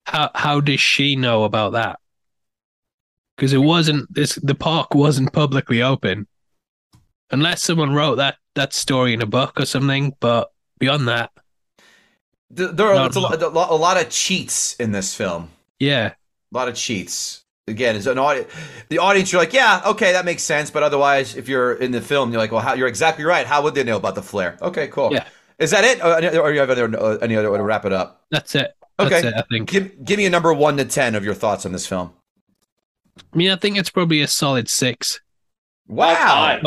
how how does she know about that? Because it wasn't this the park wasn't publicly open, unless someone wrote that that story in a book or something. But beyond that, There are No, it's a, no. lot, a lot- a lot of cheats in this film. yeah, A lot of cheats. Again, as an audience, the audience, you're like, yeah, okay, that makes sense. But otherwise, if you're in the film, you're like, well, how, you're exactly right. How would they know about the flare? Okay, cool. Yeah. Is that it? Or, or you have other, uh, any other way to wrap it up? that's it. That's Okay. it, I think. Give, give me a number one to ten of your thoughts on this film. I mean, I think it's probably a solid six. Wow, high.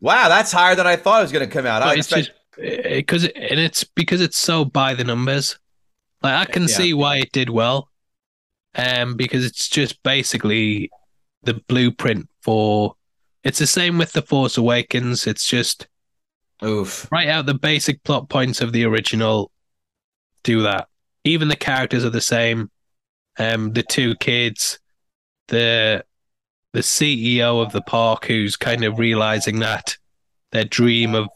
Wow, that's higher than I thought it was going to come out. I But it's expect, just because and it's because it's so by the numbers. Like I can Yeah. see why it did well, um, because it's just basically the blueprint for. It's the same with the Force Awakens. It's just oof. write out the basic plot points of the original. Do that. Even the characters are the same. Um, the two kids, the the CEO of the park, who's kind of realizing that their dream of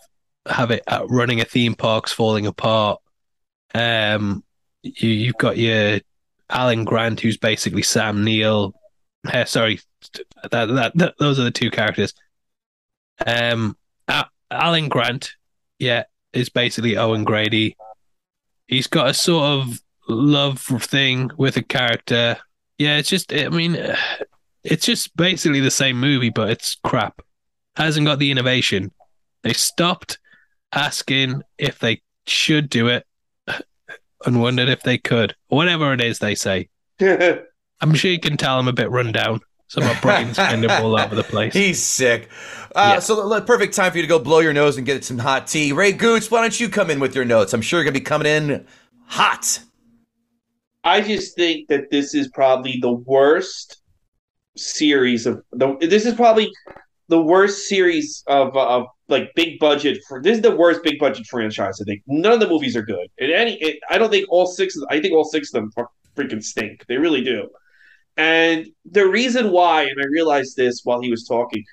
have it uh, running a theme park's falling apart. Um, you you've got your Alan Grant, who's basically Sam Neill. Uh, sorry, that, that that those are the two characters. Um, Alan Grant, yeah, is basically Owen Grady. He's got a sort of love thing with a character. Yeah, it's just, I mean, it's just basically the same movie, but it's crap. Hasn't got the innovation. They stopped asking if they should do it and wondered if they could. Whatever it is they say. I'm sure you can tell I'm a bit run down. So my brain's kind of all over the place. He's sick. Uh, Yeah. So, the perfect time for you to go blow your nose and get some hot tea. Ray Goots, why don't you come in with your notes? I'm sure you're going to be coming in hot. I just think that this is probably the worst series of the. This is probably the worst series of of like big budget for. This is the worst big budget franchise. I think none of the movies are good. And any, it, I don't think all six. I think all six of them freaking stink. They really do. And the reason why, and I realized this while he was talking,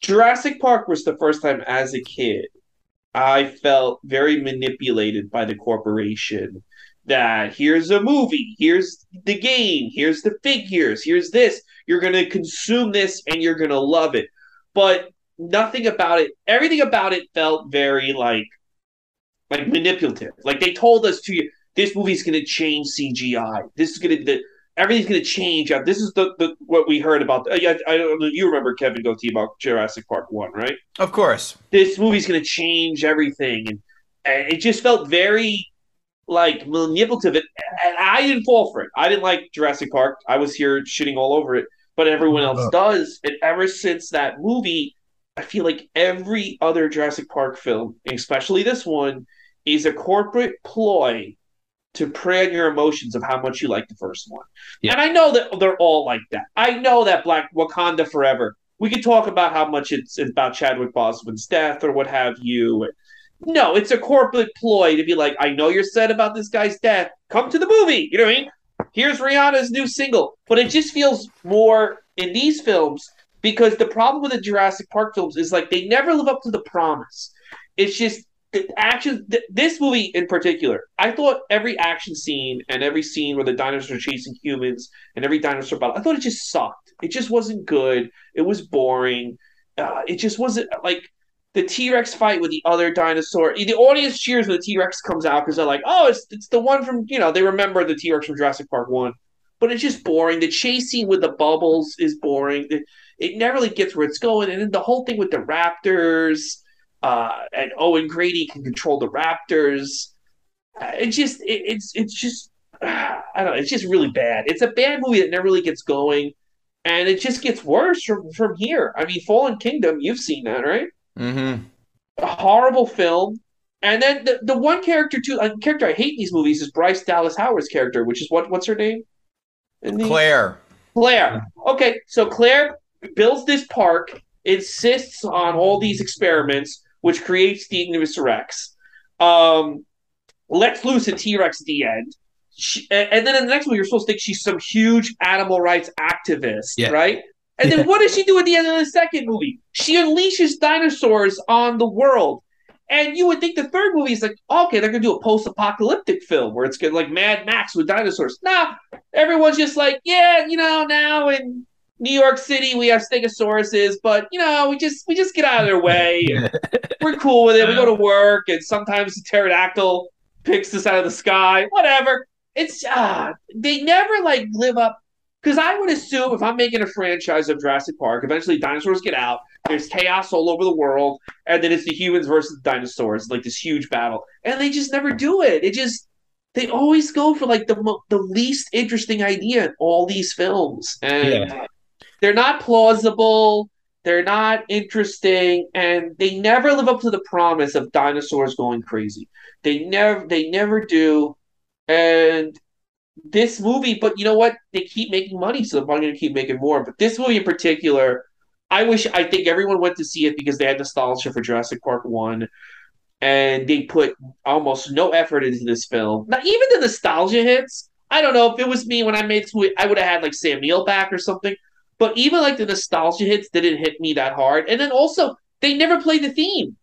Jurassic Park was the first time as a kid I felt very manipulated by the corporation that here's a movie, here's the game, here's the figures, here's this. You're to consume this and you're to love it. But nothing about it, everything about it felt very like like manipulative. Like they told us to you this movie's going to change CGI. This is going to the everything's going to change. This is the, the what we heard about. Uh, yeah, I don't know. You remember Kevin Goatee about Jurassic Park one, right? Of course. this movie's going to change everything and, and it just felt very like manipulative and, and i didn't fall for it i didn't like jurassic park i was here shitting all over it but everyone else does and ever since that movie i feel like every other jurassic park film especially this one is a corporate ploy to prey on your emotions of how much you like the first one Yeah. and i know that they're all like that i know that black wakanda forever we could talk about how much it's about Chadwick Boseman's death or what have you. No, it's a corporate ploy to be like, I know you're sad about this guy's death. Come to the movie. You know what I mean? Here's Rihanna's new single. But it just feels more in these films because the problem with the Jurassic Park films is like they never live up to the promise. It's just the action. Th- this movie in particular, I thought every action scene and every scene where the dinosaurs are chasing humans and every dinosaur battle, I thought it just sucked. It just wasn't good. It was boring. Uh, it just wasn't like the T Rex fight with the other dinosaur. The audience cheers when the T Rex comes out because they're like, "Oh, it's it's the one from you know." They remember the T Rex from Jurassic Park one, but it's just boring. The chase scene with the bubbles is boring. It, it never really gets where it's going, and then the whole thing with the Raptors uh, and Owen Grady can control the Raptors. Uh, it just it, it's it's just I don't know. It's just really bad. It's a bad movie that never really gets going. and it just gets worse from from here. I mean, Fallen Kingdom, you've seen that, right? Mm-hmm. A horrible film. And then the, the one character too, a character I hate in these movies is Bryce Dallas Howard's character, which is what what's her name? In? Claire. Claire. Okay, so Claire builds this park, insists on all these experiments, which creates the Ignious Rex. Um, lets loose a T Rex at the end. She, and and then in the next one, you're supposed to think she's some huge animal rights activist, Yeah. right? And Yeah. then what does she do at the end of the second movie? She unleashes dinosaurs on the world. And you would think the third movie is like, okay, they're gonna do a post-apocalyptic film where it's gonna like Mad Max with dinosaurs. Nah, everyone's just like, yeah, you know, now in New York City we have stegosauruses, but you know, we just we just get out of their way. and we're cool with it. We go to work, and sometimes the pterodactyl picks us out of the sky. Whatever. It's ah, they never like live up. Because I would assume if I'm making a franchise of Jurassic Park, eventually dinosaurs get out. There's chaos all over the world, and then it's the humans versus the dinosaurs, like this huge battle. And they just never do it. It just they always go for like the mo- the least interesting idea in all these films, and they're not plausible. They're not interesting, and they never live up to the promise of dinosaurs going crazy. They never, they never do. And this movie, but you know what? They keep making money, so they're probably going to keep making more. But this movie in particular, I wish, I think everyone went to see it because they had nostalgia for Jurassic Park 1. And they put almost no effort into this film. Not even the nostalgia hits. I don't know if it was me when I made movie, I would have had like Sam Neill back or something. But even like the nostalgia hits didn't hit me that hard. And then also, they never play the theme.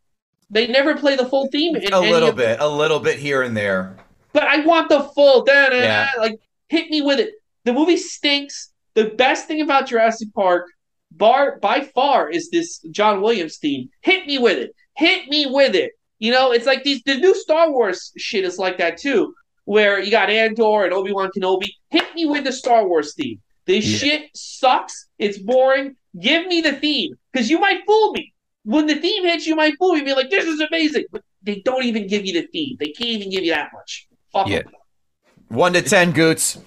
They never play the full theme. in A little bit, a little bit here and there. but I want the full. Da, da, Yeah. like hit me with it. The movie stinks. The best thing about Jurassic Park, bar by far, is this John Williams theme. Hit me with it. Hit me with it. You know, it's like these the new Star Wars shit is like that too, where you got Andor and Obi Wan Kenobi. Hit me with the Star Wars theme. This Yeah. shit sucks. It's boring. Give me the theme because you might fool me. When the theme hits, you might fool me. Be like, this is amazing. But they don't even give you the theme. They can't even give you that much. Fuck Yeah. 'em. One to ten, Goots.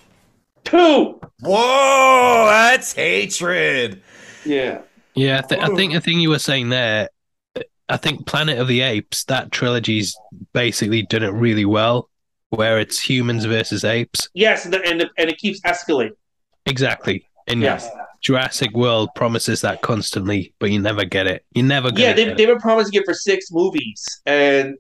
Two. Whoa, that's hatred. Yeah. Yeah, I, th- I oh. think the thing you were saying there, I think Planet of the Apes, that trilogy's basically done it really well, where it's humans versus apes. Yes, and, the, and, the, and it keeps escalating. Exactly. And Yes. Jurassic World promises that constantly, but you never get it. You never Yeah, get they, it. they've been promising it for six movies, and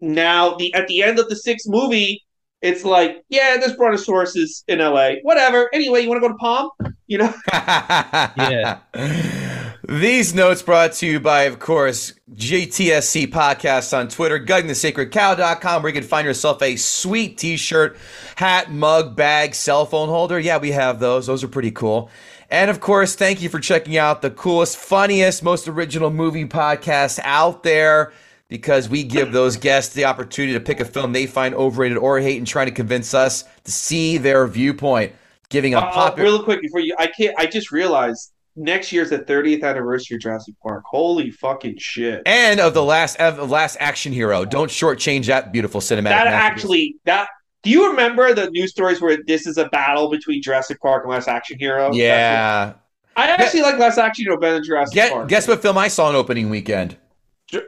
now the at the end of the sixth movie, it's like, yeah, there's brontosauruses in L.A. Whatever. Anyway, you want to go to Palm? You know? yeah. These notes brought to you by, of course, GTSC Podcast on Twitter, guttingthesacredcow.com, where you can find yourself a sweet t shirt, hat, mug, bag, cell phone holder. Yeah, we have those. Those are pretty cool. And of course, thank you for checking out the coolest, funniest, most original movie podcast out there because we give those guests the opportunity to pick a film they find overrated or hate and trying to convince us to see their viewpoint. Giving a Uh, popular. real quick before you, I can't. I just realized next year's the 30th anniversary of Jurassic Park. Holy fucking shit! and of the last of last action hero. Don't shortchange that beautiful cinematic. that actually that. Do you remember the news stories where this is a battle between Jurassic Park and Last Action Hero? yeah. I actually like Last Action Hero better than Jurassic Get, Park. guess what film I saw on opening weekend,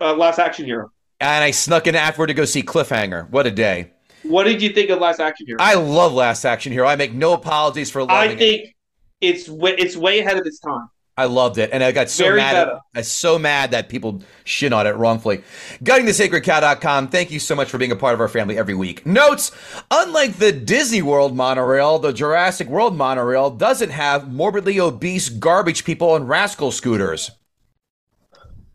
Uh, Last Action Hero. and I snuck in afterward to go see Cliffhanger. What a day! What did you think of Last Action Hero? I love Last Action Hero. I make no apologies for loving it. I it. think it's way, it's way ahead of its time. I loved it, and I got so Very mad. At, I was so mad that people shit on it wrongfully. GuttingTheSacredCow.com. Thank you so much for being a part of our family every week. Notes: Unlike the Disney World monorail, the Jurassic World monorail doesn't have morbidly obese garbage people on rascal scooters.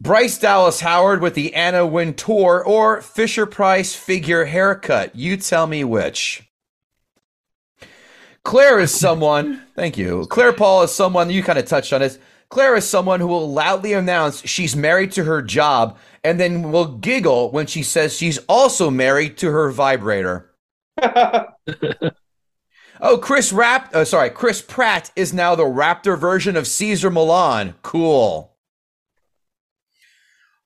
Bryce Dallas Howard with the Anna Wintour or Fisher Price figure haircut. You tell me which. Claire is someone, thank you. Claire Paul is someone, you kind of touched on it. Claire is someone who will loudly announce she's married to her job and then will giggle when she says she's also married to her vibrator. Oh, Chris Rap, uh, sorry, Chris Pratt is now the Raptor version of Cesar Millan. Cool.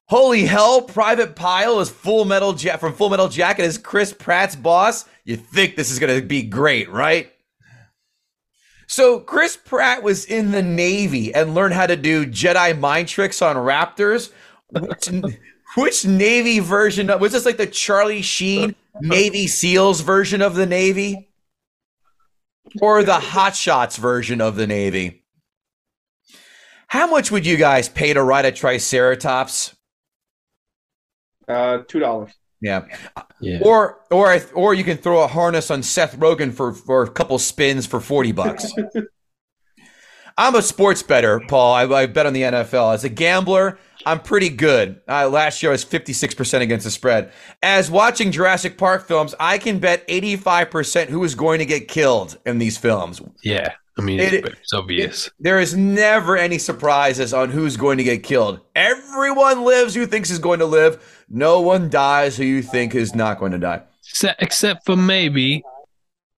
Holy hell, Private Pyle is Full Metal ja- from Full Metal Jacket is Chris Pratt's boss. You think this is going to be great, right? So Chris Pratt was in the Navy and learned how to do Jedi mind tricks on raptors. Which, which Navy version of, was this like the Charlie Sheen Navy SEALs version of the Navy? Or the Hot Shots version of the Navy? How much would you guys pay to ride a Triceratops? Uh, two dollars. Yeah. Yeah. Or or or you can throw a harness on Seth Rogen for for a couple spins for 40 bucks. I'm a sports better, Paul. I, I bet on the NFL. As a gambler, I'm pretty good. Uh, last year I was 56% against the spread. As watching Jurassic Park films, I can bet 85% who is going to get killed in these films. Yeah. I mean, It- it's, it's obvious. There is never any surprises on who's going to get killed. Everyone lives who thinks is going to live. No one dies who you think is not going to die. Except, except for maybe,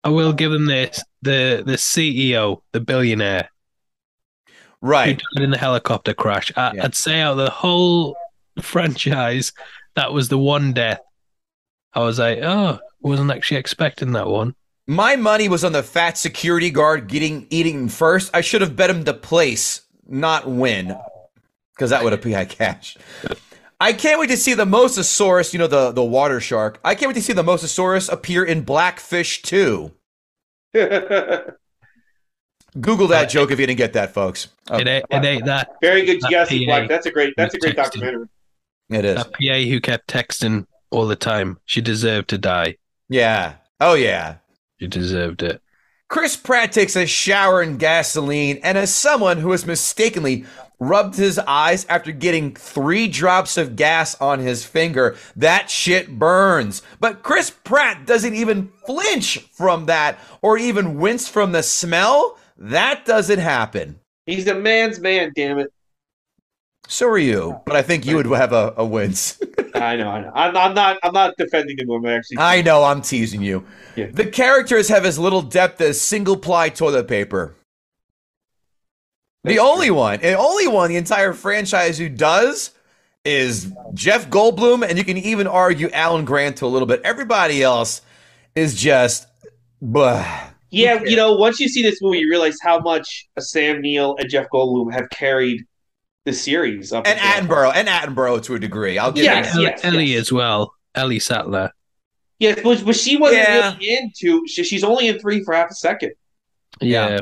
I will give them this: the the CEO, the billionaire right, who Right. died in the helicopter crash. I, Yeah. I'd say out of the whole franchise, that was the one death. I was like, oh, wasn't actually expecting that one. My money was on the fat security guard getting eating first. I should have bet him to place, not win, because that would have paid cash. I can't wait to see the Mosasaurus, you know, the, the water shark. I can't wait to see the Mosasaurus appear in Blackfish 2. Google that uh, joke if you didn't get that, folks. Oh, It, ain't, it ain't that Very good. That You gotta see PA Black. That's a great. That's a great texting. documentary. it is. that PA who kept texting all the time. She deserved to die. Yeah. Oh, yeah. She deserved it. Chris Pratt takes a shower in gasoline, and as someone who has mistakenly rubbed his eyes after getting three drops of gas on his finger, that shit burns. But Chris Pratt doesn't even flinch from that or even wince from the smell. That doesn't happen. He's a man's man. Damn it. So are you, but I think you would have a, a wince. I know. I know. I'm, I'm not. I'm not defending him. I'm actually. I know, I'm teasing you. Yeah. The characters have as little depth as single ply toilet paper. The That's only one, the only one, the entire franchise who does is Jeff Goldblum, and you can even argue Alan Grant to a little bit. Everybody else is just, blah. Yeah, you know, once you see this movie, you realize how much Sam Neill and Jeff Goldblum have carried the series up. And until- Attenborough, and Attenborough to a degree. I'll give Yes, you Ellie, yes, Ellie yes. as well. Ellie Sattler. Yes, but, but she wasn't Yeah. really into. She, she's only in three for half a second. Yeah. Yeah.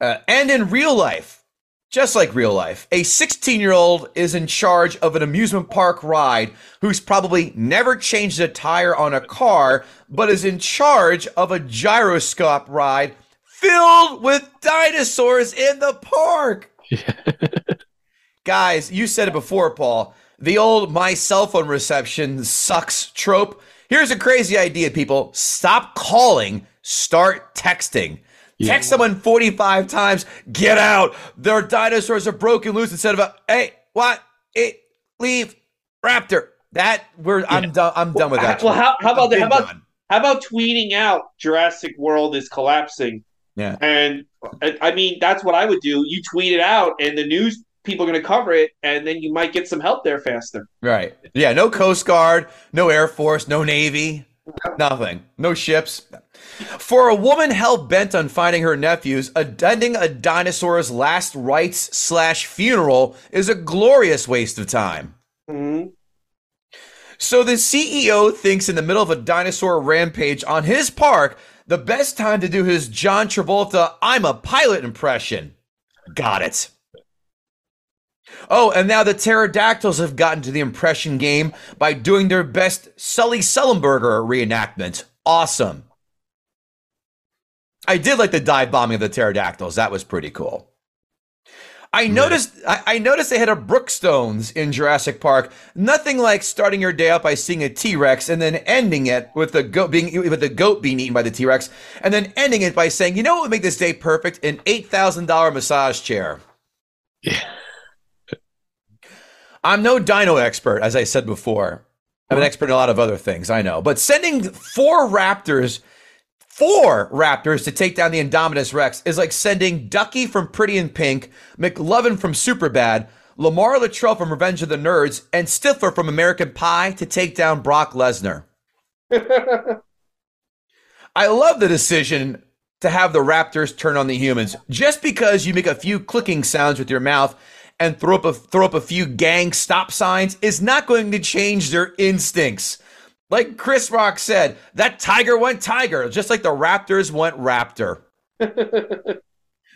Uh, and in real life, just like real life, a 16 year old is in charge of an amusement park ride who's probably never changed a tire on a car, but is in charge of a gyroscope ride filled with dinosaurs in the park. Guys, you said it before, Paul. The old my cell phone reception sucks trope. Here's a crazy idea, people. Stop calling, start texting. Text someone 45 times, get out. Their dinosaurs are broken loose instead of a hey, what? It leave raptor. That we're I'm done I'm done with that. Well, how, how about that? How about done. how about tweeting out Jurassic World is collapsing? Yeah. And I I mean, that's what I would do. You tweet it out, and the news people are going to cover it, and then you might get some help there faster. Right. Yeah, no Coast Guard, no Air Force, no Navy, nothing. No ships. For a woman hell bent on finding her nephews, attending a dinosaur's last rites slash funeral is a glorious waste of time. Mhm. So the CEO thinks in the middle of a dinosaur rampage on his park, the best time to do his John Travolta I'm a pilot impression. Got it. Oh, and now the pterodactyls have gotten to the impression game by doing their best Sully Sullenberger reenactment. Awesome. I did like the dive bombing of the pterodactyls. That was pretty cool. I noticed I, I noticed they had a Brookstones in Jurassic Park. Nothing like starting your day out by seeing a T-Rex and then ending it with the goat being with the goat being eaten by the T-Rex, and then ending it by saying, you know what would make this day perfect? An eight thousand dollar massage chair. Yeah. I'm no dino expert, as I said before. I'm an expert in a lot of other things, I know. But sending four raptors, four raptors to take down the Indominus Rex is like sending Ducky from Pretty in Pink, McLovin from Superbad, Lamar Latrell from Revenge of the Nerds, and Stifler from American Pie to take down Brock Lesnar. I love the decision to have the raptors turn on the humans. Just because you make a few clicking sounds with your mouth and throw up a throw up a few gang stop signs is not going to change their instincts. Like Chris Rock said, that tiger went tiger, just like the raptors went raptor.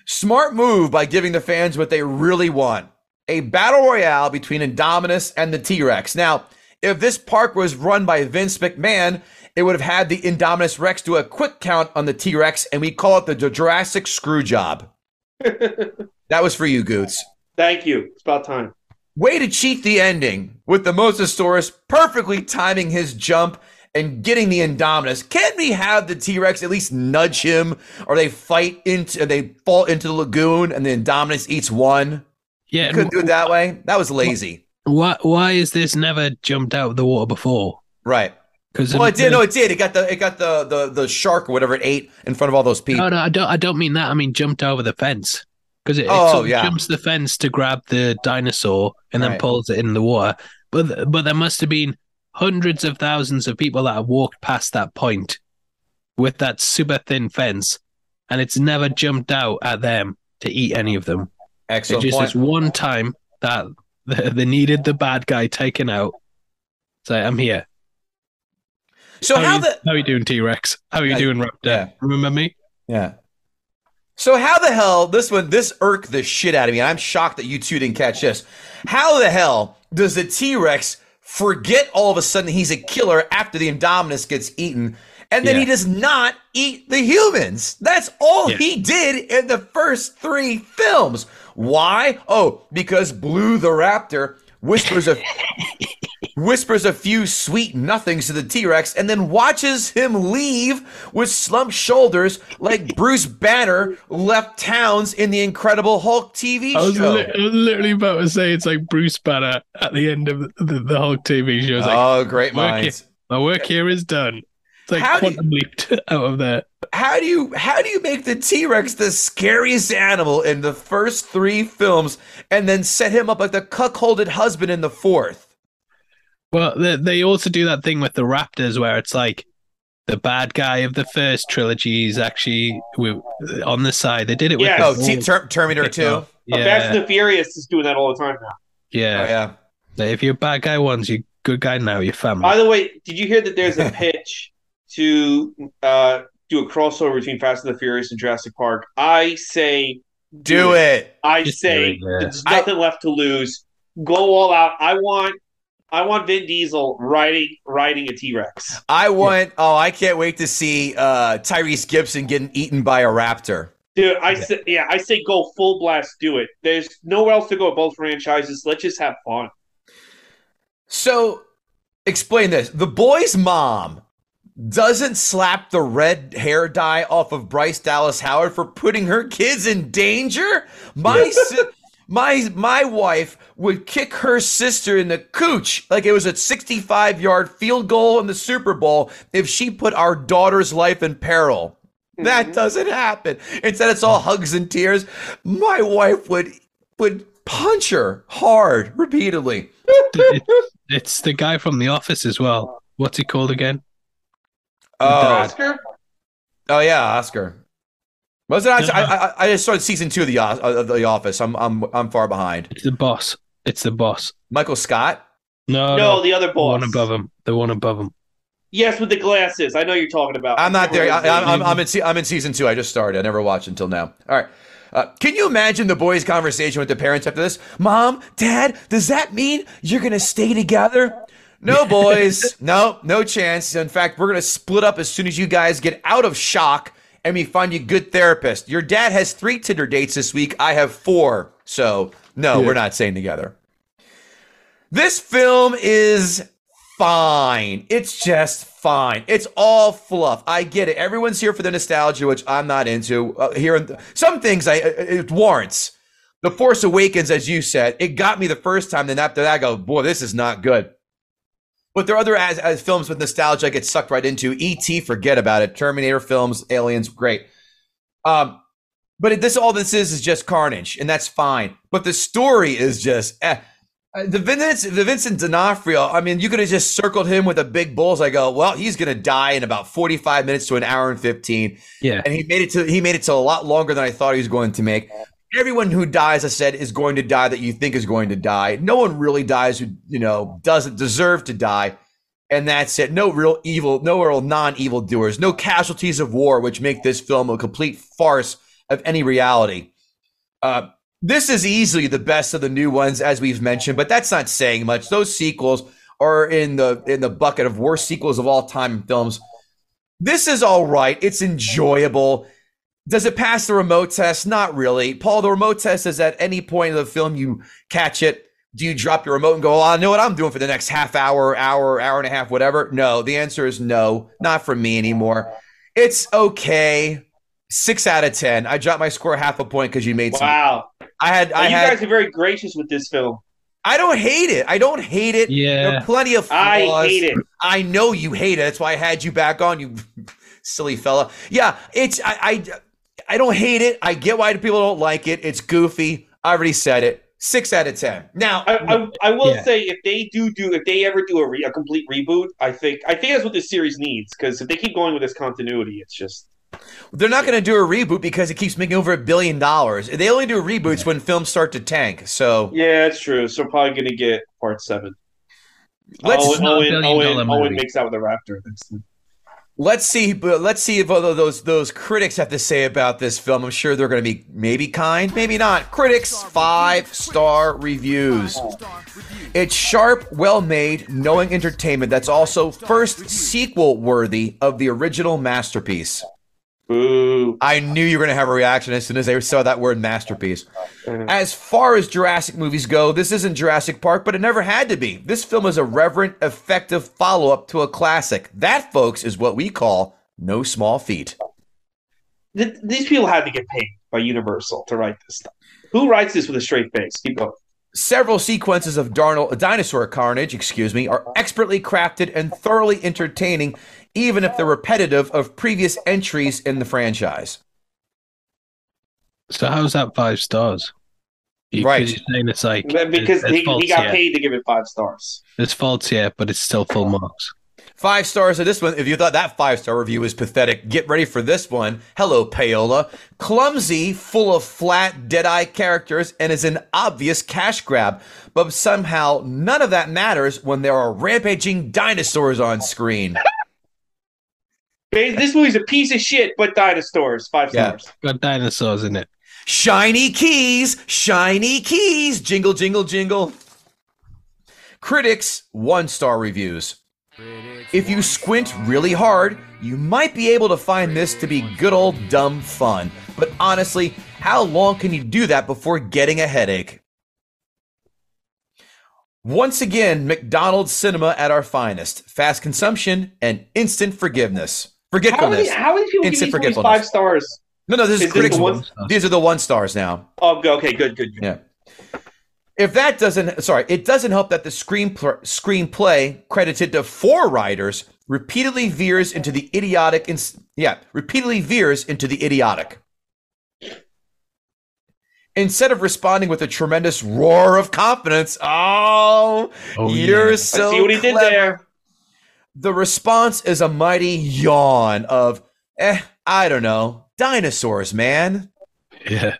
Smart move by giving the fans what they really want. A battle royale between Indominus and the T-Rex. Now, if this park was run by Vince McMahon, it would have had the Indominus Rex do a quick count on the T Rex, and we call it the Jurassic Screw Job. that was for you, Goots. Thank you. It's about time. Way to cheat the ending with the Mosasaurus perfectly timing his jump and getting the Indominus. Can't we have the T Rex at least nudge him, or they fight into, they fall into the lagoon, and the Indominus eats one? Yeah, Couldn't do it that way. That was lazy. Why? Why is this never jumped out of the water before? Right. Because Well, it did. No, it did. It got the it got the the the shark or whatever it ate in front of all those people. No, no, I don't. I don't mean that. I mean jumped over the fence because it, it Oh, sort of yeah. jumps the fence to grab the dinosaur and then Right. pulls it in the water. But but there must have been hundreds of thousands of people that have walked past that point with that super thin fence, and it's never jumped out at them to eat any of them. Excellent it's just point. this one time that they needed the bad guy taken out. So I'm here. So how, how you, the how you doing, T Rex? How are you Yeah, doing, Raptor? yeah. Remember me? yeah. So how the hell this one this irked the shit out of me. I'm shocked that you two didn't catch this. How the hell does the T Rex forget all of a sudden he's a killer after the Indominus gets eaten, and then Yeah. he does not eat the humans? That's all Yeah. he did in the first three films. Why? Oh, because Blue the Raptor whispers a whispers a few sweet nothings to the T Rex and then watches him leave with slumped shoulders like Bruce Banner left Towns in the Incredible Hulk TV I was, show. li- I was literally about to say it's like Bruce Banner at the end of the, the whole TV show. It's like, oh, great minds. my work here is done. It's like How do you- quantum leaped out of there. How do you how do you make the T Rex the scariest animal in the first three films and then set him up like the cuckolded husband in the fourth? Well, they, they also do that thing with the Raptors where it's like the bad guy of the first trilogy is actually on the side. They did it with Yes. the Oh, T- Ter- Terminator 2. Oh, Fast and the Furious is doing that all the time now. yeah. yeah. If you're a bad guy once, you're good guy now. You're family. By the way, did you hear that there's a pitch to uh, do a crossover between Fast and the Furious and Jurassic Park? I say, Do it. I Just say, it, yeah. there's nothing left to lose. Go all out. I want, I want Vin Diesel riding riding a T Rex. I want oh, I can't wait to see uh Tyrese Gibson getting eaten by a raptor. Dude, I say, yeah, I say go full blast. Do it. There's nowhere else to go. with Both franchises. Let's just have fun. So, explain this. The boy's mom doesn't slap the red hair dye off of Bryce Dallas Howard for putting her kids in danger. My si- my my wife would kick her sister in the cooch like it was a 65 yard field goal in the Super Bowl if she put our daughter's life in peril. That mm-hmm. doesn't happen. Instead, it's all hugs and tears. My wife would would punch her hard repeatedly. It- it's the guy from The Office as well. What's he called again? Oh, Oscar? oh yeah, Oscar. Was it? I, I, I- I just started season two of the of the Office. I'm I'm I'm far behind. It's the boss. It's the boss. Michael Scott. No, No, the other the boss. one above him. The one above him. Yes, with the glasses. I know you're talking about. I'm not there. I, I, I'm, I'm, I'm in se- I'm in season two. I just started. I never watched until now. All right. Uh, can you imagine the boys' conversation with the parents after this? Mom, Dad, does that mean you're gonna stay together? No, boys. no, no chance. In fact, we're gonna split up as soon as you guys get out of shock and we find you good therapist. Your dad has three Tinder dates this week. I have four. So no, we're not staying together. This film is fine. It's just fine. It's all fluff. I get it. Everyone's here for the nostalgia, which I'm not into. Uh, here, and some things I it, it warrants. The Force Awakens, as you said, it got me the first time. Then after that, I go, boy, this is not good. But there are other as, as films with nostalgia I get sucked right into. E.T., forget about it. Terminator films, Aliens, great. Um, but it, this all this is is just carnage, and that's fine. But the story is just eh. Uh, The Vincent, the Vincent D'Onofrio. I mean, you could have just circled him with a big bullseye. I go, well, he's going to die in about forty-five minutes to an hour and fifteen, Yeah. and he made it to he made it to a lot longer than I thought he was going to make. Everyone who dies, I said, is going to die that you think is going to die. No one really dies who you know doesn't deserve to die, and that's it. No real evil, no real non-evil doers, no casualties of war, which make this film a complete farce of any reality. Uh, this is easily the best of the new ones, as we've mentioned, but that's not saying much. Those sequels are in the in the bucket of worst sequels of all time in films. This is all right. It's enjoyable. Does it pass the remote test? Not really. Paul, the remote test is at any point of the film you catch it. Do you drop your remote and go, oh, I know what I'm doing for the next half hour, hour, hour and a half, whatever? No, the answer is no, not for me anymore. It's okay. Six out of 10. I dropped my score half a point because you made some. Wow. I had, I you had, guys are very gracious with this film. I don't hate it. I don't hate it. There Yeah. are plenty of flaws. I hate it. I know you hate it. That's why I had you back on, you silly fella. Yeah, it's I I, I don't hate it. I get why people don't like it. It's goofy. I already said it. Six out of ten. Now, I, I, I will Yeah. say if they do do if they ever do a, re, a complete reboot, I think I think that's what this series needs because if they keep going with this continuity, it's just they're not going to do a reboot because it keeps making over a billion dollars. They only do reboots when films start to tank. So yeah, it's true. So probably gonna get part seven. let's Owen, not a Owen, Owen, Owen makes out with a raptor next time. Let's see. But let's see if those those critics have to say about this film. I'm sure they're going to be maybe kind, maybe not. Critics five star reviews. It's sharp, well made, knowing entertainment that's also first sequel worthy of the original masterpiece. Boo. I knew you were going to have a reaction as soon as they saw that word masterpiece. As far as Jurassic movies go, this isn't Jurassic Park, but it never had to be. This film is a reverent, effective follow up to a classic. That, folks, is what we call no small feat. Th- these people had to get paid by Universal to write this stuff. Who writes this with a straight face? Keep going. Several sequences of Darnell, dinosaur carnage, excuse me, are expertly crafted and thoroughly entertaining, even if they're repetitive of previous entries in the franchise. So how's that five stars? You, 'cause Right. You're saying it's like Because there's he, he got here. paid to give it five stars. It's false, here, but it's still full marks. Five stars of this one. If you thought that five star review was pathetic, get ready for this one. Hello, Paola. Clumsy, full of flat, dead eye characters, and is an obvious cash grab. But somehow, none of that matters when there are rampaging dinosaurs on screen. Ba- This movie's a piece of shit, but dinosaurs. Five Yeah. stars. Got dinosaurs in it. Shiny keys, shiny keys, jingle, jingle, jingle. Critics, one star reviews. If you squint really hard, you might be able to find this to be good old dumb fun. But honestly, how long can you do that before getting a headache? Once again, McDonald's cinema at our finest. Fast consumption and instant forgiveness. How are, Forgetfulness. how are these people giving Instant these movies five stars? no, no, this is, Is this critics. the one- These are the one stars now. Oh, okay, good, good, good. Yeah. If that doesn't, sorry, it doesn't help that the screen screenplay credited to four writers repeatedly veers into the idiotic. Ins- yeah, repeatedly veers into the idiotic. Instead of responding with a tremendous roar of confidence, oh, Oh, you're yeah. so I see what he did clever. there. The response is a mighty yawn of, eh, I don't know, dinosaurs, man. Yeah.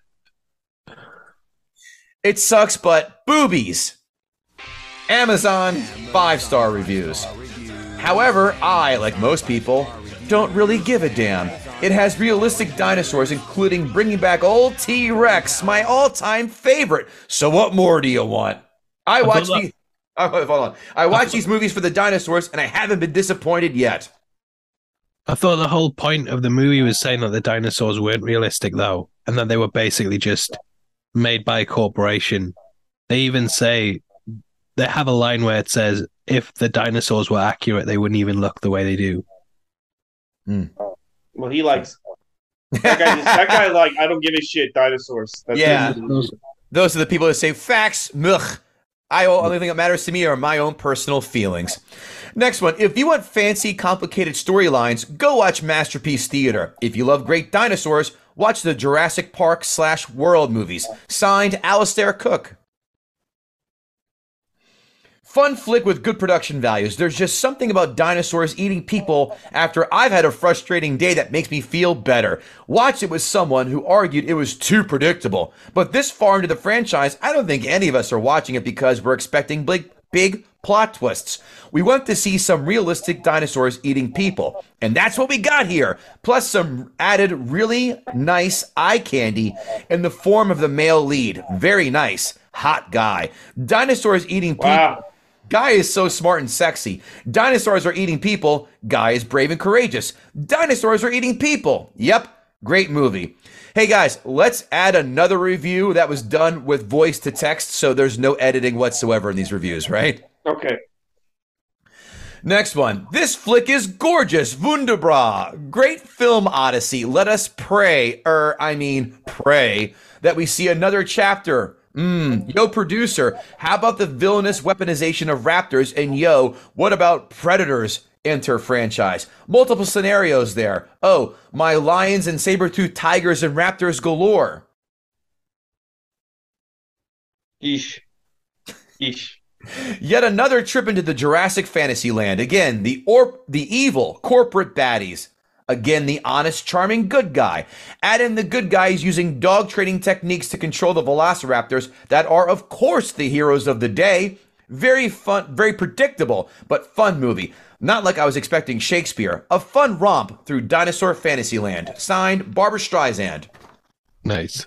It sucks, but boobies. Amazon five star reviews. However, I, like most people, don't really give a damn. It has realistic dinosaurs, including bringing back old T Rex, my all time favorite. So, what more do you want? I watch these. Oh, hold on. I watch these movies for the dinosaurs, and I haven't been disappointed yet. I thought the whole point of the movie was saying that the dinosaurs weren't realistic, though, and that they were basically just made by a corporation. They even say they have a line where it says, if the dinosaurs were accurate, they wouldn't even look the way they do. Hmm. Well, he likes that guy. that guy, like, I don't give a shit. Dinosaurs. That's Yeah. his- Those are the people that say facts. Mugh. I only thing that matters to me are my own personal feelings. Next one. If you want fancy, complicated storylines, go watch Masterpiece Theater. If you love great dinosaurs, watch the Jurassic Park slash World movies. Signed, Alistair Cooke. Fun flick with good production values. There's just something about dinosaurs eating people after I've had a frustrating day that makes me feel better. Watch it with someone who argued it was too predictable. But this far into the franchise, I don't think any of us are watching it because we're expecting big, big plot twists. We want to see some realistic dinosaurs eating people, and that's what we got here. Plus, some added really nice eye candy in the form of the male lead. Very nice. Hot guy. Dinosaurs eating people. Wow. Guy is so smart and sexy. Dinosaurs are eating people. Guy is brave and courageous. Dinosaurs are eating people. Yep, great movie. Hey guys, let's add another review that was done with voice to text, so there's no editing whatsoever in these reviews, right? Okay. Next one. This flick is gorgeous. Wunderbar. Great film odyssey. Let us pray, er, I mean, pray that we see another chapter. Mmm. Yo, producer, how about the villainous weaponization of raptors? And yo, what about predators? Enter franchise. Multiple scenarios there. Oh, my lions and saber-toothed tigers and raptors galore. Yeesh. Yeesh. Yet another trip into the Jurassic fantasy land. Again, the or the evil corporate baddies. Again, the honest, charming good guy. Add in the good guys using dog training techniques to control the velociraptors that are, of course, the heroes of the day. Very fun, very predictable, but fun movie. Not like I was expecting Shakespeare. A fun romp through dinosaur fantasyland. Signed, Barbra Streisand. Nice.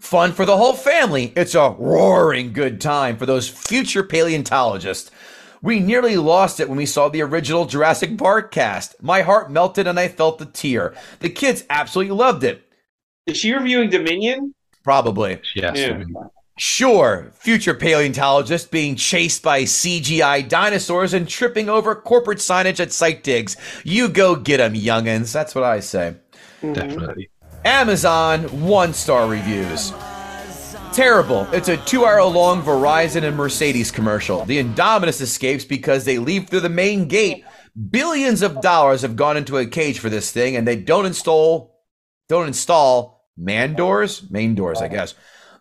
Fun for the whole family. It's a roaring good time for those future paleontologists. We nearly lost it when we saw the original Jurassic Park cast. My heart melted and I felt a tear. The kids absolutely loved it. Is she reviewing Dominion? Probably. Yes. Yeah. Sure, future paleontologists being chased by CGI dinosaurs and tripping over corporate signage at site digs. You go get 'em, youngins. That's what I say. Mm-hmm. Definitely. Amazon one star reviews. Terrible. It's a two hour long Verizon and Mercedes commercial. The Indominus escapes because they leave through the main gate. Billions of dollars have gone into a cage for this thing, and they don't install don't install man doors, main doors, I guess.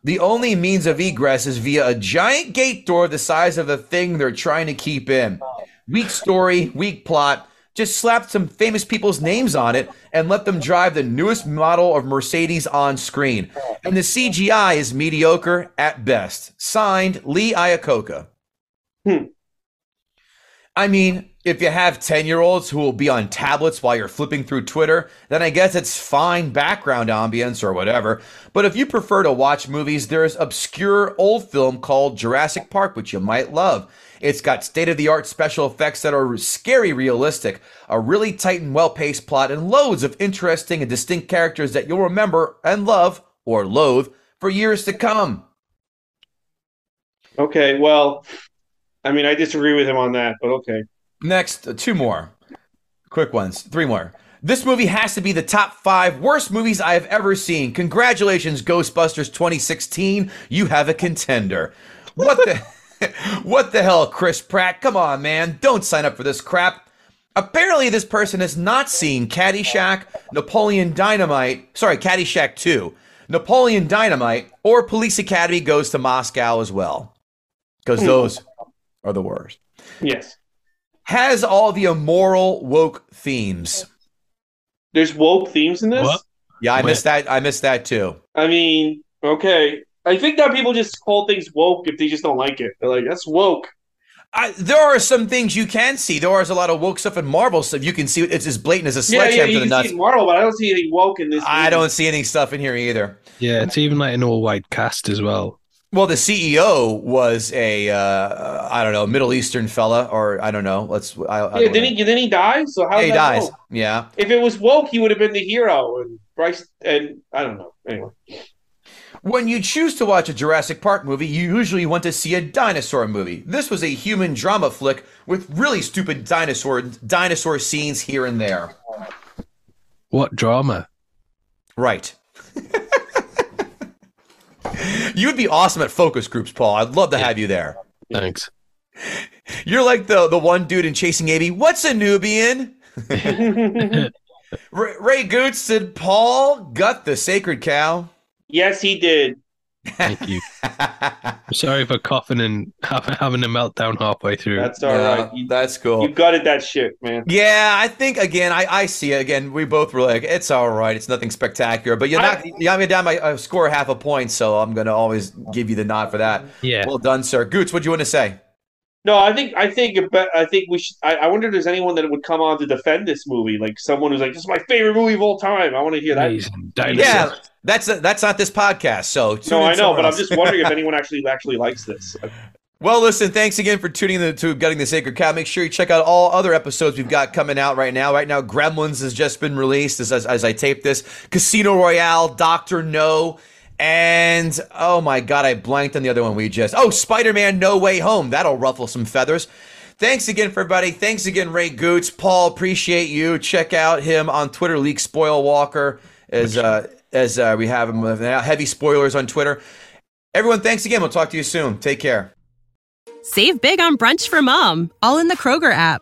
The only means of egress is via a giant gate door the size of the thing they're trying to keep in. Weak story, weak plot. Just slap some famous people's names on it and let them drive the newest model of Mercedes on screen. And the CGI is mediocre at best. Signed, Lee Iacocca. Hmm. I mean, if you have 10 year olds who will be on tablets while you're flipping through Twitter, then I guess it's fine background ambience or whatever. But if you prefer to watch movies, there's obscure old film called Jurassic Park, which you might love. It's got state of the art special effects that are scary realistic, a really tight and well paced plot, and loads of interesting and distinct characters that you'll remember and love or loathe for years to come. Okay, well, I mean, I disagree with him on that, but okay. Next, uh, two more. Quick ones. Three more. This movie has to be the top five worst movies I have ever seen. Congratulations, Ghostbusters 2016. You have a contender. What the what the hell, Chris Pratt? Come on, man. Don't sign up for this crap. Apparently, this person has not seen Caddyshack, Napoleon Dynamite, sorry, Caddyshack 2, Napoleon Dynamite, or Police Academy Goes to Moscow as well. Because hmm. those are the worst. Yes. Has all the immoral woke themes. There's woke themes in this? What? Yeah, I missed that. I missed that too. I mean, okay. I think that people just call things woke if they just don't like it. They're like, that's woke. I, there are some things you can see. There is a lot of woke stuff in Marvel stuff. You can see it's as blatant as a sledgehammer Yeah, yeah, sledgehammer you to the can see in Marvel, but I don't see anything woke in this. I don't see any stuff in here either. Yeah, it's even like an all white cast as well. Well, the CEO was a uh, I don't know Middle Eastern fella, or I don't know. Let's. I, I Yeah, don't did know. he? Then he dies. So how Yeah, he dies. Yeah. If it was woke, he would have been the hero, and Bryce. And I don't know. Anyway, When you choose to watch a Jurassic Park movie, you usually want to see a dinosaur movie. This was a human drama flick with really stupid dinosaur dinosaur scenes here and there. What drama? Right. you would be awesome at focus groups, Paul. I'd love to have you there. Thanks. You're like the the one dude in Chasing Amy. What's a Nubian? Ray, Ray Goots said Paul gut the sacred cow. Yes, he did. Thank you. I'm sorry for coughing and having, having a meltdown halfway through. That's all Yeah, right. You, that's cool. you gutted that shit, man. Yeah, I think again, I, I see it again. We both were like, it's all right. It's nothing spectacular, but you're not. I- You got me down by a score half a point, so I'm gonna always give you the nod for that. yeah. Well done, sir. Goots, what do you want to say? No, I think I think it I think we should. I, I wonder if there's anyone that would come on to defend this movie, like someone who's like, "This is my favorite movie of all time." I want to hear that. Amazing. Yeah, that's that's not this podcast. So No, I know, somewhere but I'm just wondering if anyone actually actually likes this. Well, listen, thanks again for tuning in to Gutting the Sacred Cow. Make sure you check out all other episodes we've got coming out right now. Right now, Gremlins has just been released as, as, as I tape this. Casino Royale, Doctor No, and oh my God, I blanked on the other one we just. Oh, Spider Man No Way Home. That'll ruffle some feathers. Thanks again for everybody. Thanks again, Ray Goots. Paul, appreciate you. Check out him on Twitter, Leak Spoil Walker, as uh, as uh, we have him with now. Heavy spoilers on Twitter. Everyone, thanks again. We'll talk to you soon. Take care. Save big on brunch for mom, all in the Kroger app.